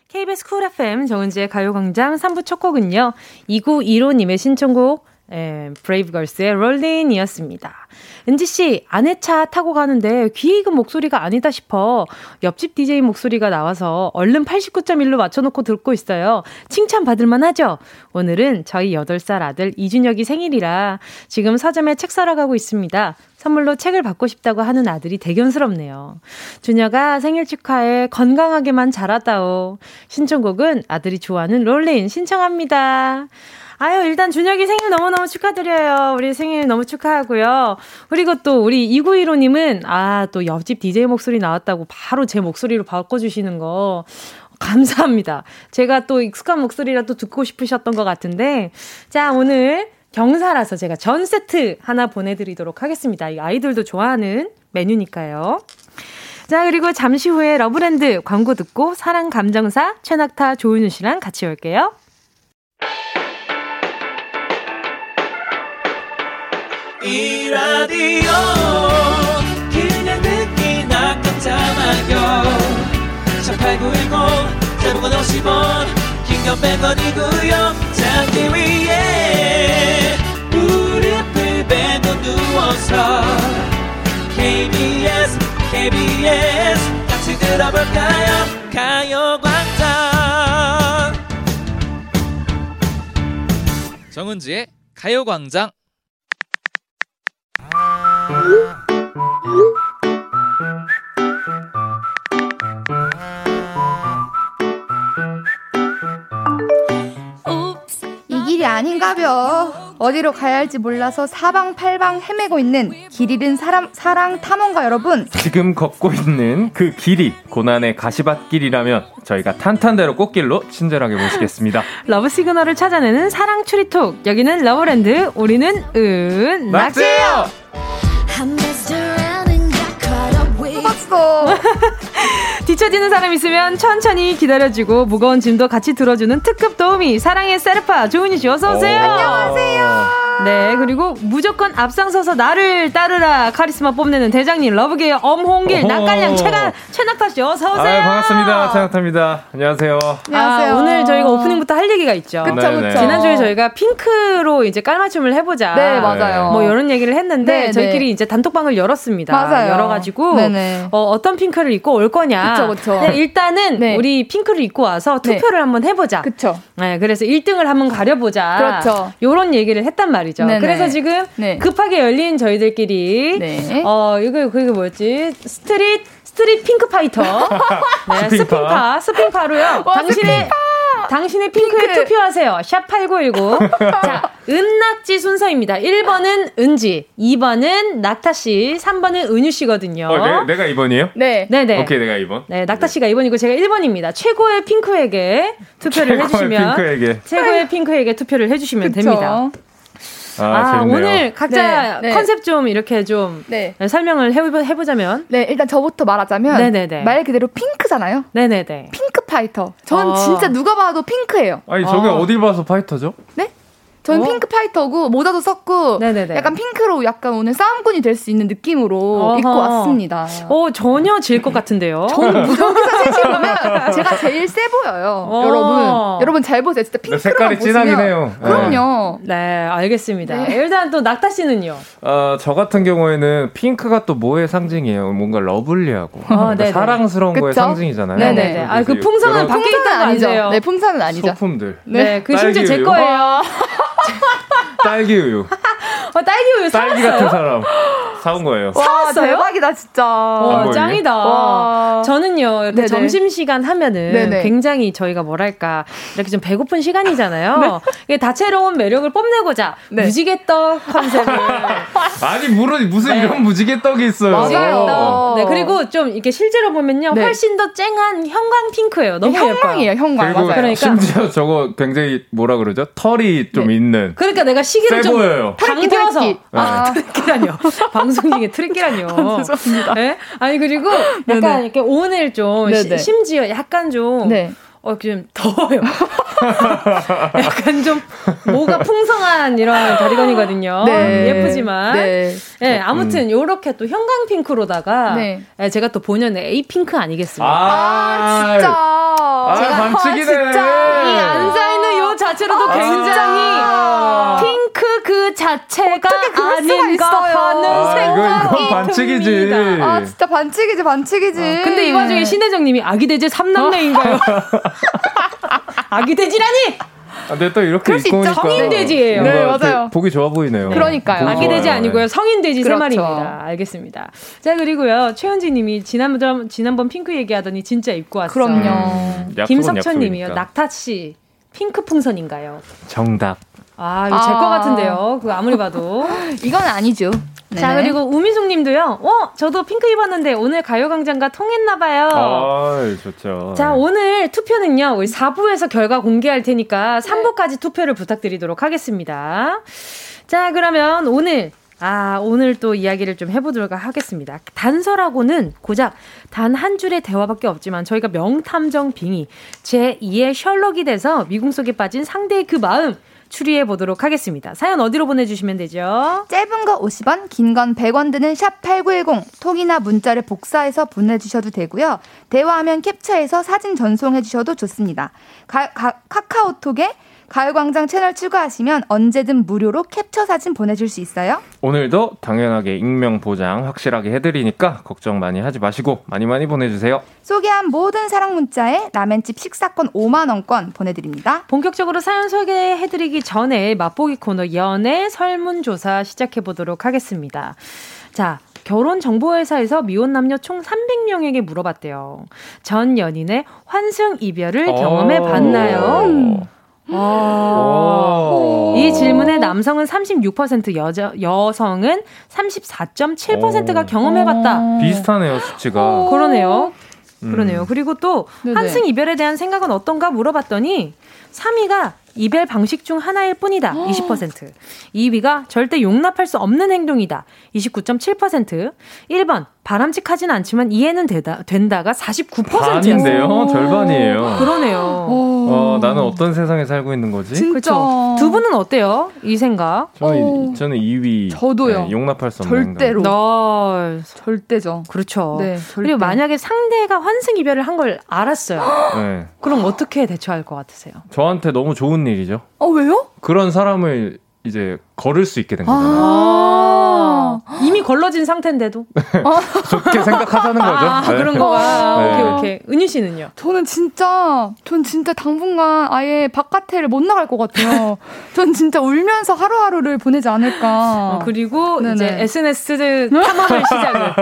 KBS 쿨 FM 정은지의 가요광장 3부 첫 곡은요. 2915님의 신청곡 예, 브레이브걸스의 Rollin'이었습니다. 은지씨, 아내 차 타고 가는데 귀 익은 목소리가 아니다 싶어 옆집 DJ 목소리가 나와서 얼른 89.1로 맞춰놓고 듣고 있어요. 칭찬받을만 하죠? 오늘은 저희 8살 아들 이준혁이 생일이라 지금 서점에 책 사러 가고 있습니다. 선물로 책을 받고 싶다고 하는 아들이 대견스럽네요. 준혁아 생일 축하해 건강하게만 자라다오. 신청곡은 아들이 좋아하는 롤린 신청합니다. 아유, 일단 준혁이 생일 너무너무 축하드려요. 우리 생일 너무 축하하고요. 그리고 또 우리 2915님은, 아, 또 옆집 DJ 목소리 나왔다고 바로 제 목소리로 바꿔주시는 거. 감사합니다. 제가 또 익숙한 목소리라도 듣고 싶으셨던 것 같은데. 자, 오늘 경사라서 제가 전 세트 하나 보내드리도록 하겠습니다. 이 아이들도 좋아하는 메뉴니까요. 자, 그리고 잠시 후에 러브랜드 광고 듣고 사랑 감정사 최낙타 조윤우 씨랑 같이 올게요. 이 라디오 그냥 듣기나 깜짝마요 18910 대목원 50원 긴건 100원이고요 잠기 위에 누워서 KBS KBS 같이 들어볼까요? 가요광장. 정은지의 가요광장. 이 길이 아닌가벼. 어디로 가야 할지 몰라서 사방팔방 헤매고 있는 길 잃은 사람, 사랑 탐험가 여러분. 지금 걷고 있는 그 길이 고난의 가시밭길이라면 저희가 탄탄대로 꽃길로 친절하게 모시겠습니다. 러브 시그널을 찾아내는 사랑 추리톡. 여기는 러브랜드. 우리는 은 낙지예요. 뽑았어. 뒤처지는 사람 있으면 천천히 기다려주고 무거운 짐도 같이 들어주는 특급 도우미 사랑의 세르파 조은희 씨 어서 오세요. 안녕하세요. 네 그리고 무조건 앞장서서 나를 따르라 카리스마 뽐내는 대장님 러브계의 엄홍길 낯갈량 최가 최낙타 씨 어서 오세요. 아, 반갑습니다. 최낙타입니다. 안녕하세요. 안녕하세요. 아, 오늘 저희가 오프닝부터 할 얘기가 있죠. 그쵸, 네네. 그쵸. 지난주에 저희가 핑크로 이제 깔맞춤을 해보자. 네, 맞아요. 뭐 이런 얘기를 했는데 네, 저희끼리 네. 이제 단톡방을 열었습니다. 맞아요. 열어가지고. 어, 어떤 핑크를 입고 올 거냐. 그쵸, 그쵸. 네, 일단은 네. 우리 핑크를 입고 와서 투표를 한번 해보자. 그쵸. 네, 그래서 1등을 한번 가려보자. 그렇죠. 요런 얘기를 했단 말이죠. 네네. 그래서 지금 네. 급하게 열린 저희들끼리 네. 어 이거 그게 뭐였지? street street pink fighter. 네, 스핑파. 스핑파 스핑파로요. 와, 당신의 당신의 핑크에 핑크. 투표하세요. 샵8910. 자, 은낙지 순서입니다. 1번은 은지, 2번은 낙타 씨, 3번은 은유 씨거든요. 어, 내, 가 2번이에요? 네. 네네. 오케이, 내가 2번. 네, 낙타 씨가 2번이고 제가 1번입니다. 최고의 핑크에게 투표를 해주시면 핑크에게. 최고의 핑크에게 투표를 해주시면 그쵸. 됩니다. 아, 아. 오늘 각자 네, 네. 컨셉 좀 이렇게 좀 네. 설명을 해보, 해보 자면 네, 일단 저부터 말하자면 네네네. 말 그대로 핑크잖아요. 네네네. 핑크 파이터. 전 어. 진짜 누가 봐도 핑크예요. 아니, 저게 어. 어. 디 봐서 파이터죠? 네? 전 어? 핑크 파이터고 모자도 썼고 네네네. 약간 핑크로 약간 오늘 싸움꾼이 될 수 있는 느낌으로 어허. 입고 왔습니다. 어, 전혀 질 것 같은데요. 저는 무적기사 셋이 보면 제가 제일 세 보여요. 어. 여러분, 여러분 잘 보세요. 진짜 근데 핑크로만 색깔이 해요. 그럼요. 네, 알겠습니다. 네. 일단 또 낙타 씨는요. 어, 저 같은 경우에는 핑크가 또 뭐의 상징이에요? 뭔가 러블리하고 뭔가 네네. 사랑스러운 거의 그쵸? 상징이잖아요. 네네네. 그래서 아, 그 이제 풍선은 밖에 풍선은 있다고 아니죠. 아니죠. 네, 풍선은 아니죠. 소품들. 네, 그 심지어 제. 거예요. 딸기 우유. 어, 딸기 우유 딸기 사왔어요? 같은 사람. 사온 거예요. 와, 사왔어요? 대박이다, 진짜. 와? 짱이다. 와. 저는요, 이렇게 네네. 점심 시간 하면은 네네. 굉장히 저희가 뭐랄까, 이렇게 좀 배고픈 시간이잖아요. 이게 다채로운 매력을 뽐내고자 네. 무지개떡 컨셉을. 아니, 무슨, 무슨 이런 무지개 떡이 있어요. 맞아요. 무지개떡. 네, 그리고 좀 이렇게 실제로 보면요, 네. 훨씬 더 쨍한 형광 핑크예요. 너무 예뻐요. 형광이에요, 형광. 그리고 맞아요. 그러니까. 심지어 저거 굉장히 뭐라 그러죠? 털이 좀 네. 있는. 그러니까 내가 시계를 세좀 보여요. 당겨서 트래키. 아, 트래키라뇨. 방송 중에 트래키라뇨. 죄송합니다. 네? 아니 그리고 약간 네네. 이렇게 오늘 좀. 시- 심지어 약간 좀 네. 어, 좀 더워요. 약간 좀 뭐가 풍성한 이런 다리건이거든요. 네. 예쁘지만. 네. 네. 아무튼 요렇게 또 형광 핑크로다가 네. 네, 제가 또 본연의 A 핑크 아니겠습니까? 아, 진짜. 아, 반칙이네. 아, 진짜. 이 앉아 있는 요 자체로도 아, 굉장히 진짜. 핑크 그 자체가 아닌가 하는 아, 생각이 이건 반칙이지. 듭니다. 아 진짜 반칙이지 반칙이지. 어, 근데 이 와중에 신혜정님이 아기 돼지 삼남매인가요? 아기 돼지라니! 아, 근데 또 이렇게 입고. 오니까 성인 돼지예요. 네, 맞아요. 보기 좋아 보이네요. 그러니까요. 아기 돼지. 아니고요. 성인 돼지 세 그렇죠. 마리입니다. 알겠습니다. 자, 그리고요. 최현지 님이 지난번, 지난번 핑크 얘기하더니 진짜 입고 왔어요. 그럼요. 음, 김석천 님이요. 낙타 씨. 핑크 풍선인가요? 정답. 아, 이거 제거 아. 같은데요. 그거 아무리 봐도. 이건 아니죠. 자, 네네. 그리고 우미숙 님도요. 어, 저도 핑크 입었는데 오늘 가요광장과 통했나봐요. 아, 좋죠. 자, 오늘 투표는요, 우리 4부에서 결과 공개할 테니까 3부까지 투표를 부탁드리도록 하겠습니다. 자, 그러면 오늘, 아, 오늘 또 이야기를 좀 해보도록 하겠습니다. 단서라고는 고작 단 한 줄의 대화밖에 없지만 저희가 명탐정 빙의, 제2의 셜록이 돼서 미궁 속에 빠진 상대의 그 마음, 추리해 보도록 하겠습니다. 사연 어디로 보내주시면 되죠? 짧은 거 50원, 긴 건 100원 드는 샵 8910, 톡이나 문자를 복사해서 보내주셔도 되고요. 대화하면 캡처해서 사진 전송해 주셔도 좋습니다. 가, 가, 카카오톡에 가요광장 채널 추가하시면 언제든 무료로 캡처 사진 보내줄 수 있어요. 오늘도 당연하게 익명 보장 확실하게 해드리니까 걱정 많이 하지 마시고 많이 많이 보내주세요. 소개한 모든 사랑 문자에 라멘집 식사권 5만 원권 보내드립니다. 본격적으로 사연 소개해드리기 전에 맛보기 코너 연애 설문조사 시작해 보도록 하겠습니다. 자, 결혼 정보회사에서 미혼 남녀 총 300명에게 물어봤대요. 전 연인의 환승 이별을 경험해 봤나요? 아. 이 질문에 남성은 36%, 여자, 여성은 34.7%가 오. 경험해봤다. 비슷하네요, 수치가. 그러네요. 음. 그러네요. 그리고 또 네네. 환승 이별에 대한 생각은 어떤가 물어봤더니 3위가 이별 방식 중 하나일 뿐이다. 20%. 2위가 절대 용납할 수 없는 행동이다. 29.7%. 1번 바람직하진 않지만 이해는 되다, 된다가 49%였어요. 반인데요? 절반이에요. 그러네요. 어, 나는 어떤 세상에 살고 있는 거지? 진짜. 그렇죠. 두 분은 어때요? 이 생각? 저는, 저는 2위. 저도요. 네, 용납할 수 없는 절대로. 너 절대죠. 그렇죠. 네, 절대. 그리고 만약에 상대가 환승 이별을 한 걸 알았어요. 네. 그럼 어떻게 대처할 것 같으세요? 저한테 너무 좋은 일이죠. 어, 왜요? 그런 사람을 이제 걸을 수 있게 된 거잖아요. 아. 이미 걸러진 상태인데도. 좋게 생각하자는 거죠. 아, 네. 그런 거가. 네. 오케이, 오케이. 은유 씨는요? 저는 진짜, 전 진짜 당분간 아예 바깥에를 못 나갈 것 같아요. 전 진짜 울면서 하루하루를 보내지 않을까. 어, 그리고 네네. 이제 SNS 탐험을 시작을.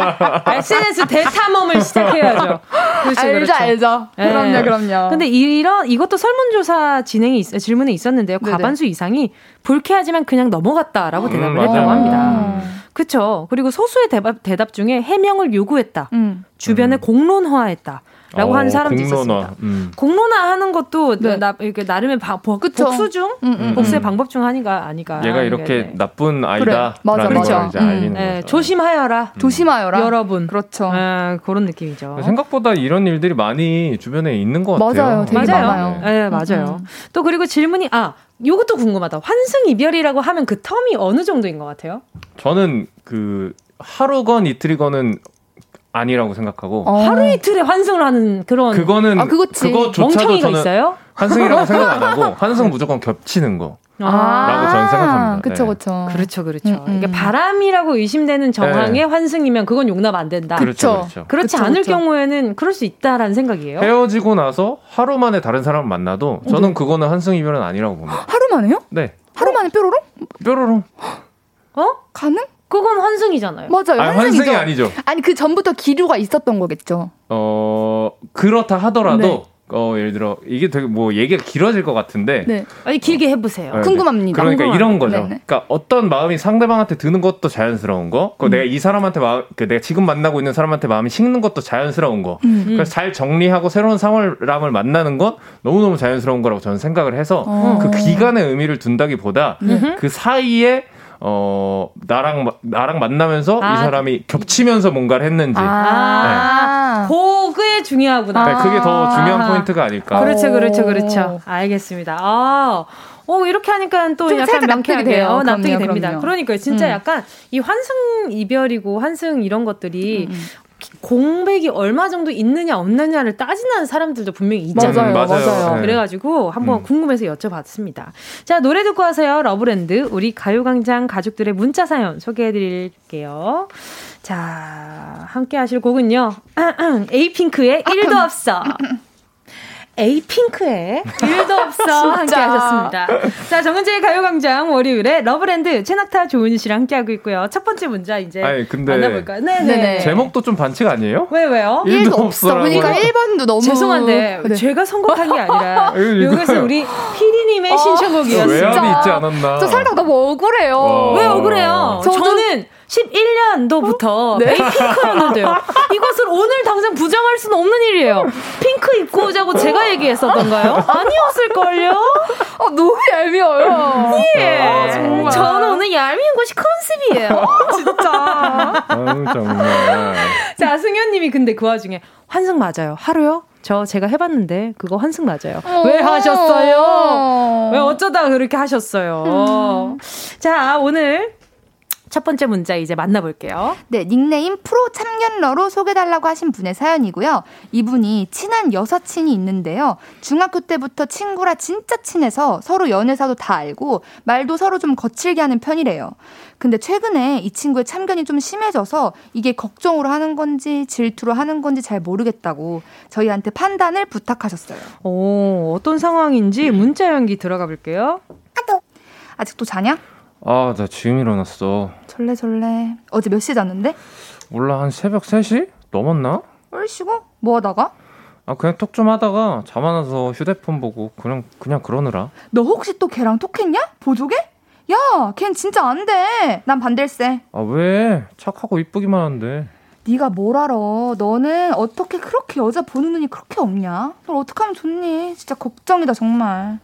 SNS 대탐험을 시작해야죠. 그렇죠, 알죠, 그렇죠. 알죠. 네. 그럼요, 그럼요. 근데 이런 이것도 설문조사 진행이 있, 질문에 있었는데요. 과반수 이상이 불쾌하지만 그냥 넘 어갔다라고 음, 대답을 맞아요. 했다고 합니다. 음. 그렇죠. 그리고 소수의 대답, 대답 중에 해명을 요구했다. 음. 주변에 음. 공론화했다. 라고 어, 하는 사람도 공론화. 있었습니다. 음. 공론화 하는 것도 네. 나, 이렇게 나름의 바, 복. 복수 중 음, 음, 복수의 음. 방법 중 하나가 아니가. 얘가 이렇게 네, 네. 나쁜 그래. 아이다. 맞아, 라는 맞아. 걸 이제 음. 네. 조심하여라. 조심하여라. 여러분. 그렇죠. 아, 그런 느낌이죠. 생각보다 이런 일들이 많이 주변에 있는 것 같아요. 맞아요. 되게 맞아요. 많아요. 네, 맞아요. 음. 또 그리고 질문이 아 요것도 궁금하다. 환승 이별이라고 하면 그 텀이 어느 정도인 것 같아요? 저는 그 하루건 이틀이건은 아니라고 생각하고 어. 하루 이틀에 환승을 하는 그런 그거는 아, 그거지. 그거조차도 저는 있어요? 환승이라고 생각 안 하고 환승 무조건 겹치는 거. 라고 저는 생각합니다. 그쵸, 네. 그쵸. 그렇죠, 그렇죠. 음, 음. 이게 바람이라고 의심되는 정황의 환승이면 그건 용납 안 된다. 그렇죠. 그렇죠. 그렇지 그쵸, 않을 그쵸. 경우에는 그럴 수 있다라는 생각이에요. 헤어지고 나서 하루 만에 다른 사람을 만나도 저는 네. 그거는 환승 이별은 아니라고 봅니다. 하루 만에요? 네. 하루 만에 뾰로롱? 뾰로롱. 어? 가능? 그건 환승이잖아요. 맞아요. 아니, 환승이죠. 환승이 아니죠. 아니, 그 전부터 기류가 있었던 거겠죠. 어, 그렇다 하더라도 네. 어, 예를 들어 이게 되게 뭐 얘기가 길어질 것 같은데 네. 아니 길게 해보세요. 네, 궁금합니다. 그러니까 궁금합니다. 이런 거죠. 네네. 그러니까 어떤 마음이 상대방한테 드는 것도 자연스러운 거, 그 내가 이 사람한테 마음, 그 내가 지금 만나고 있는 사람한테 마음이 식는 것도 자연스러운 거. 음. 그래서 잘 정리하고 새로운 사람을 만나는 건 너무 너무 자연스러운 거라고 저는 생각을 해서 어. 그 기간의 의미를 둔다기보다 그 사이에 어 나랑 마- 나랑 만나면서 아. 이 사람이 겹치면서 뭔가를 했는지 아. 그게 중요하구나. 네, 그게 더 중요한 아. 포인트가 아닐까. 그렇죠, 그렇죠, 오. 그렇죠. 알겠습니다. 아, 어, 이렇게 하니까 또좀 약간 살짝 납득이 명쾌하게 돼요. 어, 납득이 그럼요, 됩니다. 그럼요. 그러니까 진짜 음. 약간 이 환승 이별이고 환승 이런 것들이 음, 음. 공백이 얼마 정도 있느냐 없느냐를 따지는 사람들도 분명히 있잖아요. 맞아요, 맞아요. 맞아요. 네. 그래가지고 한번 음. 궁금해서 여쭤봤습니다. 자 노래 듣고 와서요. 러브랜드 우리 가요광장 가족들의 문자 사연 소개해드릴게요. 자 함께 하실 곡은요. 에이핑크의 1도 없어. 에이핑크의 1도 없어 함께 하셨습니다. 자, 정은지의 가요광장 월요일에 러브랜드 최낙타 조은희 씨랑 함께 하고 있고요. 첫 번째 문자 이제 아니, 근데 만나볼까요? 네네. 네. 제목도 좀 반칙 아니에요? 왜, 왜요? 일도 없어. 그러니까 1번도 너무. 죄송한데, 네. 제가 선곡한 게 아니라, 이것은 우리 피디님의 어, 신청곡이었어요. 외압이 있지 않았나. 저 살짝 너무 억울해요. 어. 왜 억울해요? 저도... 저는 11년도부터 어? 네? 핑크였는데요. 이것을 오늘 당장 부정할 수는 없는 일이에요. 핑크 입고 오자고 제가 얘기했었던가요? 아니었을걸요? 어, 너무 얄미워요. 예. 아, 정말. 저는 오늘 얄미운 것이 컨셉이에요. 진짜. 아유, 정말. 자, 승현님이 근데 그 와중에 환승 맞아요. 하루요? 저 제가 해봤는데 그거 환승 맞아요. 왜 하셨어요? 왜 어쩌다 그렇게 하셨어요? 음. 자 오늘 첫 번째 문자 이제 만나볼게요. 네, 닉네임 프로 참견러로 소개달라고 하신 분의 사연이고요. 이분이 친한 여사친이 있는데요. 중학교 때부터 친구라 진짜 친해서 서로 연애사도 다 알고 말도 서로 좀 거칠게 하는 편이래요. 근데 최근에 이 친구의 참견이 좀 심해져서 이게 걱정으로 하는 건지 질투로 하는 건지 잘 모르겠다고 저희한테 판단을 부탁하셨어요. 오, 어떤 상황인지 문자 연기 들어가 볼게요. 아직도 자냐? 아, 나 지금 일어났어. 절레절레. 어제 몇 시 잤는데? 몰라, 한 새벽 3시? 넘었나? 얼씨구? 뭐 하다가? 아, 그냥 톡 좀 하다가 잠 안 와서 휴대폰 보고 그냥, 그냥 그러느라. 너 혹시 또 걔랑 톡했냐? 보조개? 야, 걘 진짜 안 돼. 난 반댈세. 아, 왜? 착하고 이쁘기만 한데. 네가 뭘 알아? 너는 어떻게 그렇게 여자 보는 눈이 그렇게 없냐? 널 어떻게 하면 좋니? 진짜 걱정이다, 정말.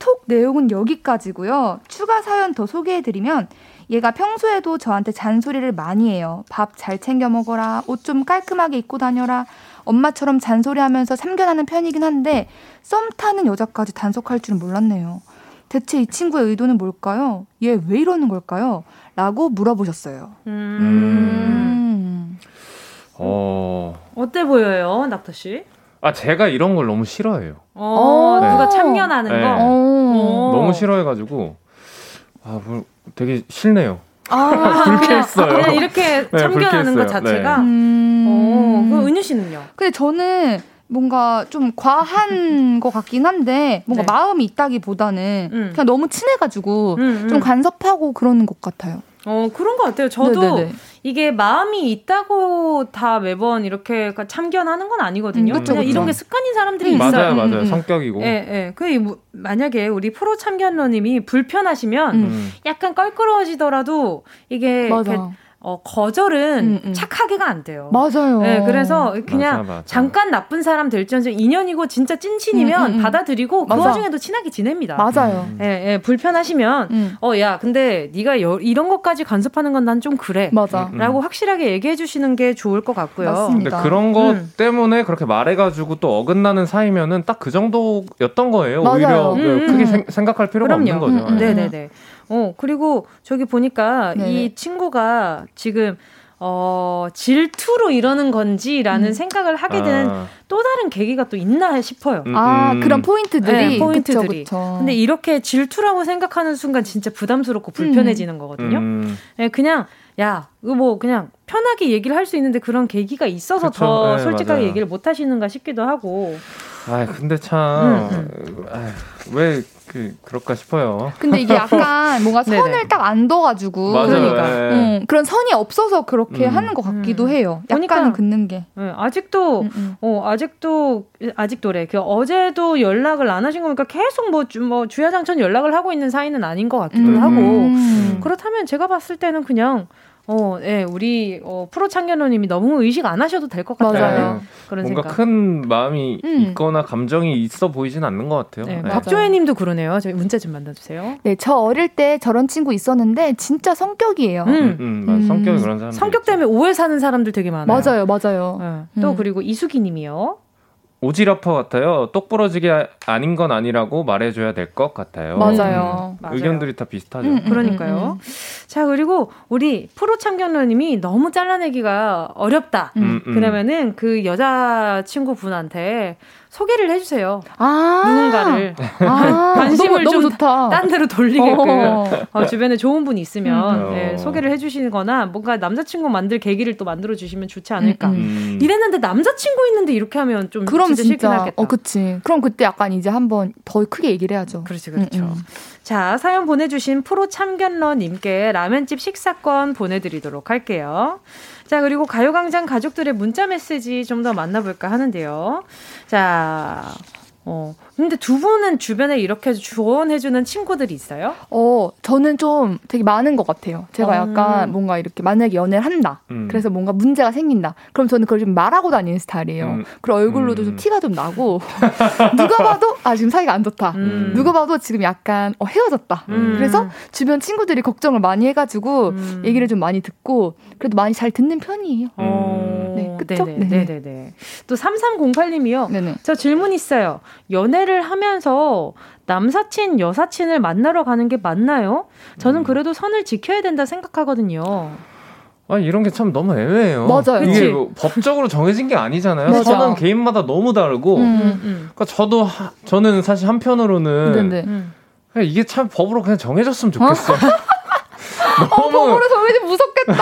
톡 내용은 여기까지고요. 추가 사연 더 소개해드리면 얘가 평소에도 저한테 잔소리를 많이 해요. 밥 잘 챙겨 먹어라. 옷 좀 깔끔하게 입고 다녀라. 엄마처럼 잔소리하면서 참견하는 편이긴 한데 썸 타는 여자까지 단속할 줄은 몰랐네요. 대체 이 친구의 의도는 뭘까요? 얘 왜 이러는 걸까요? 라고 물어보셨어요. 음. 음. 어. 어때 보여요, 낙타 씨? 아 제가 이런 걸 너무 싫어해요. 어, 네. 누가 참견하는 네. 거. 어. 너무 싫어해가지고 아 뭐, 되게 싫네요. 아, 불쾌했어요. 그냥 이렇게 네, 참견하는 것 자체가. 네. 음. 어, 그 은유 씨는요? 근데 저는 뭔가 좀 과한 것 같긴 한데 뭔가 네. 마음이 있다기보다는 음. 그냥 너무 친해가지고 음, 음. 좀 간섭하고 그러는 것 같아요. 어 그런 것 같아요. 저도 네네네. 이게 마음이 있다고 다 매번 이렇게 참견하는 건 아니거든요. 음, 그쵸, 그냥 그쵸. 이런 게 습관인 사람들이 음, 있어요. 맞아요, 맞아요. 음, 음. 성격이고. 예, 예. 그 뭐, 만약에 우리 프로 참견러님이 불편하시면 음. 약간 껄끄러워지더라도 이게 맞아. 어, 거절은 음, 음. 착하게가 안 돼요. 맞아요. 네, 그래서 그냥 맞아, 맞아. 잠깐 나쁜 사람 될지언정 인연이고 진짜 찐친이면 음, 음, 음. 받아들이고 그 맞아. 와중에도 친하게 지냅니다. 맞아요. 예, 예, 불편하시면 음. 어, 야, 근데 네가 여, 이런 것까지 간섭하는 건 난 좀 그래. 맞아. 라고 확실하게 얘기해 주시는 게 좋을 것 같고요. 맞습니다. 근데 그런 것 때문에 그렇게 말해가지고 또 어긋나는 사이면은 딱 그 정도였던 거예요. 맞아요. 오히려 크게 생 각할 필요가 그럼요. 없는 거죠. 네네네. 어, 그리고 저기 보니까 네네. 이 친구가 지금 어, 질투로 이러는 건지라는 음. 생각을 하게 된또 아. 다른 계기가 또 있나 싶어요. 음, 아, 음. 그런 포인트들이. 네, 포인트들이. 그쵸, 그쵸. 근데 이렇게 질투라고 생각하는 순간 진짜 부담스럽고 불편해지는 음. 거거든요. 음. 네, 그냥, 야, 이거 뭐 그냥 편하게 얘기를 할 수 있는데 그런 계기가 있어서 그쵸? 더 네, 솔직하게 맞아요. 얘기를 못 하시는가 싶기도 하고. 아, 근데 참, 아유, 왜, 그 그럴까 싶어요. 근데 이게 약간 뭔가 선을 딱 안 둬가지고 그러니까 네. 음, 그런 선이 없어서 그렇게 음. 하는 것 같기도 음. 해요. 약간은 긋는 게. 네, 아직도 음, 음. 어 아직도 아직도래. 그 어제도 연락을 안 하신 거니까 계속 뭐, 뭐 주야장천 연락을 하고 있는 사이는 아닌 것 같기도 음. 하고 그렇다면 제가 봤을 때는 그냥 어, 네, 우리 어, 프로 창견호님이 너무 의식 안 하셔도 될 것 같아요. 네. 그런 뭔가 생각. 큰 마음이 음. 있거나 감정이 있어 보이진 않는 것 같아요. 네, 네. 박조혜님도 그러네요. 저희 문자 좀 만나주세요. 네, 저 어릴 때 저런 친구 있었는데 진짜 성격이에요. 음, 음, 음, 음. 성격이 그런 사람. 성격 때문에 오해 사는 사람들 되게 많아요. 맞아요, 맞아요. 네. 또 음. 그리고 이수기님이요. 오지라퍼 같아요. 똑부러지게 아닌 건 아니라고 말해줘야 될 것 같아요. 맞아요. 의견들이 다 비슷하죠. 음, 그러니까요. 자, 그리고 우리 프로 참견러님이 너무 잘라내기가 어렵다. 음, 음. 그러면은 그 여자 친구 분한테 소개를 해주세요. 아. 누군가를. 아, 관심을 너무, 너무 좀. 딴 데로 돌리게끔 어. 어, 주변에 좋은 분 있으면 음. 네, 어. 소개를 해주시거나 뭔가 남자친구 만들 계기를 또 만들어 주시면 좋지 않을까. 음, 음. 이랬는데 남자친구 있는데 이렇게 하면 좀 그럼 진짜, 진짜, 하겠다. 어, 그치. 그럼 그때 약간 이제 한번 더 크게 얘기를 해야죠. 그렇죠, 그렇죠. 음, 음. 자, 사연 보내주신 프로 참견러님께 라면집 식사권 보내드리도록 할게요. 자, 그리고 가요광장 가족들의 문자 메시지 좀 더 만나볼까 하는데요. 자, 어, 근데 두 분은 주변에 이렇게 조언해주는 친구들이 있어요? 어, 저는 좀 되게 많은 것 같아요. 제가 어. 약간 뭔가 이렇게 만약에 연애를 한다. 음. 그래서 뭔가 문제가 생긴다. 그럼 저는 그걸 좀 말하고 다니는 스타일이에요. 음. 그리고 얼굴로도 음. 좀 티가 좀 나고 누가 봐도 아 지금 사이가 안 좋다. 음. 누가 봐도 지금 약간 어, 헤어졌다. 음. 그래서 주변 친구들이 걱정을 많이 해가지고 음. 얘기를 좀 많이 듣고 그래도 많이 잘 듣는 편이에요. 어, 네, 그쵸? 네네, 네네. 네네네. 또 3308님이요. 네네. 저 질문 있어요. 연애를 하면서 남사친, 여사친을 만나러 가는 게 맞나요? 저는 그래도 선을 지켜야 된다 생각하거든요. 아 이런 게 참 너무 애매해요. 맞아요. 이게. 뭐 법적으로 정해진 게 아니잖아요. 맞아. 선은 개인마다 너무 다르고. 음. 음, 그러니까 저도 하- 저는 사실 한편으로는 네네. 음. 그냥 이게 참 법으로 그냥 정해졌으면 좋겠어. 너무 법으로 정해지 무섭겠다.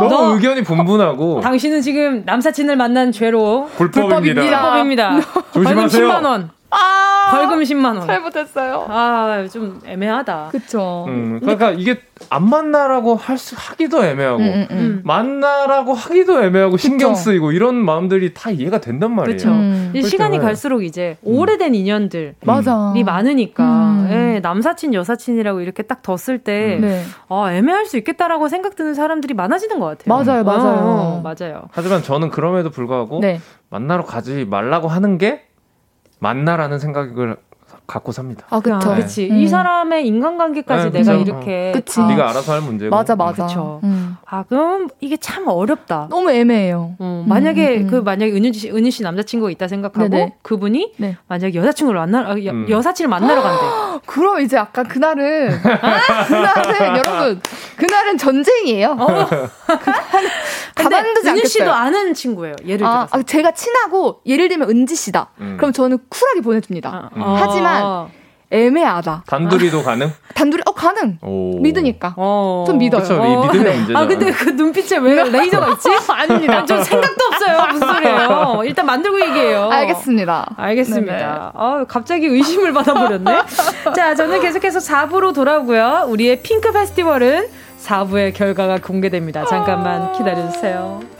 너무 너- 의견이 분분하고 당신은 지금 남사친을 만난 죄로 불법입니다. 불법입니다. 조심하세요. 10만 원. 아, 벌금 10만 원. 잘못했어요. 아, 좀 애매하다. 그쵸. 음, 그러니까 이게 안 만나라고 할 수, 하기도 애매하고 음, 음, 음. 만나라고 하기도 애매하고 신경 그쵸. 쓰이고 이런 마음들이 다 이해가 된단 말이에요. 그쵸. 음. 그렇죠. 시간이 네. 갈수록 이제 오래된 인연들이 맞아. 많으니까 음. 예, 남사친 여사친이라고 이렇게 딱 뒀을 때 네. 아, 애매할 수 있겠다라고 생각 드는 사람들이 많아지는 것 같아요. 맞아요, 맞아요. 어, 맞아요. 하지만 저는 그럼에도 불구하고 네. 만나러 가지 말라고 하는 게 맞나라는 생각을 갖고 삽니다. 아, 그쵸. 아, 그치. 음. 이 사람의 인간관계까지 네, 내가 그쵸. 이렇게 그치. 다- 네가 알아서 할 문제고. 맞아, 맞아. 그쵸. 음. 아, 그럼 이게 참 어렵다. 너무 애매해요. 어, 만약에 음, 음. 그 만약에 은유 씨 은유 씨 남자친구가 있다 생각하고 네네. 그분이 네. 만약에 여자친구를 만나 아, 여, 음. 여사친을 만나러 간대. 그럼 이제 약간 그날은 그날은 여러분 그날은 전쟁이에요. 근데 가만두지 은유 씨도 않겠어요. 아는 친구예요. 예를 아, 들어서. 아, 제가 친하고 예를 들면 은지 씨다. 음. 그럼 저는 쿨하게 보내줍니다. 아, 하지만 애매하다. 단둘이도 가능? 단둘이 어 가능. 오. 믿으니까. 어. 좀 믿어요. 그쵸, 어. 이 믿음의 문제죠. 아 근데 그 눈빛에 왜 레이저가 있지? 아닙니다. 저 생각도 없어요. 무슨 소리예요? 일단 만들고 얘기해요. 알겠습니다. 알겠습니다. 네네. 아, 갑자기 의심을 받아버렸네. 자, 저는 계속해서 4부로 돌아오고요. 우리의 핑크 페스티벌은 4부의 결과가 공개됩니다. 잠깐만 기다려주세요.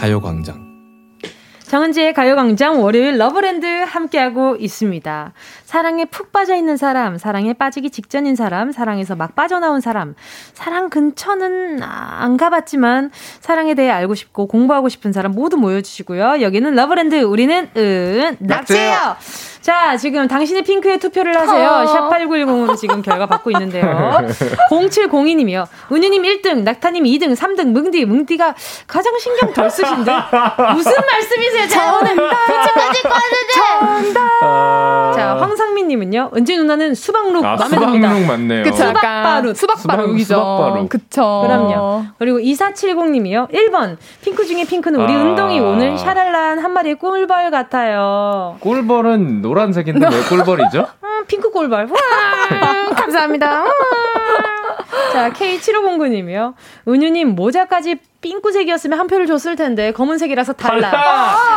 가요광장. 정은지의 가요광장 월요일 러브랜드 함께하고 있습니다. 사랑에 푹 빠져 있는 사람, 사랑에 빠지기 직전인 사람, 사랑에서 막 빠져나온 사람, 사랑 근처는 아, 안 가봤지만 사랑에 대해 알고 싶고 공부하고 싶은 사람 모두 모여주시고요. 여기는 러브랜드, 우리는 은낙지예요. 자, 지금 당신의 핑크에 투표를 하세요. 어. 샵8910으로 지금 결과 받고 있는데요. 0702님이요. 은유님 1등, 낙타님 2등, 3등, 뭉디. 뭉디가 가장 신경 덜 쓰신데? 무슨 말씀이세요? 자, 오늘 미치까지 꺼내자. 아... 자, 황 상민님은요. 은지 누나는 수박룩 아, 마음에 듭니다. 수박룩 맞네요. 그쵸, 수박 약간 바루. 수박 수박- 바루이죠. 수박 바루. 그쵸. 그럼요. 그리고 2470님이요. 1번. 핑크 중에 핑크는 우리 아. 은동이 오늘 샤랄란 한 마리의 꿀벌 같아요. 꿀벌은 노란색인데 왜 꿀벌이죠? 음, 핑크 꿀벌. 와, 감사합니다. 와. 자, K7509님이요. 은유님, 모자까지 핑크색이었으면 한 표를 줬을 텐데, 검은색이라서 달라.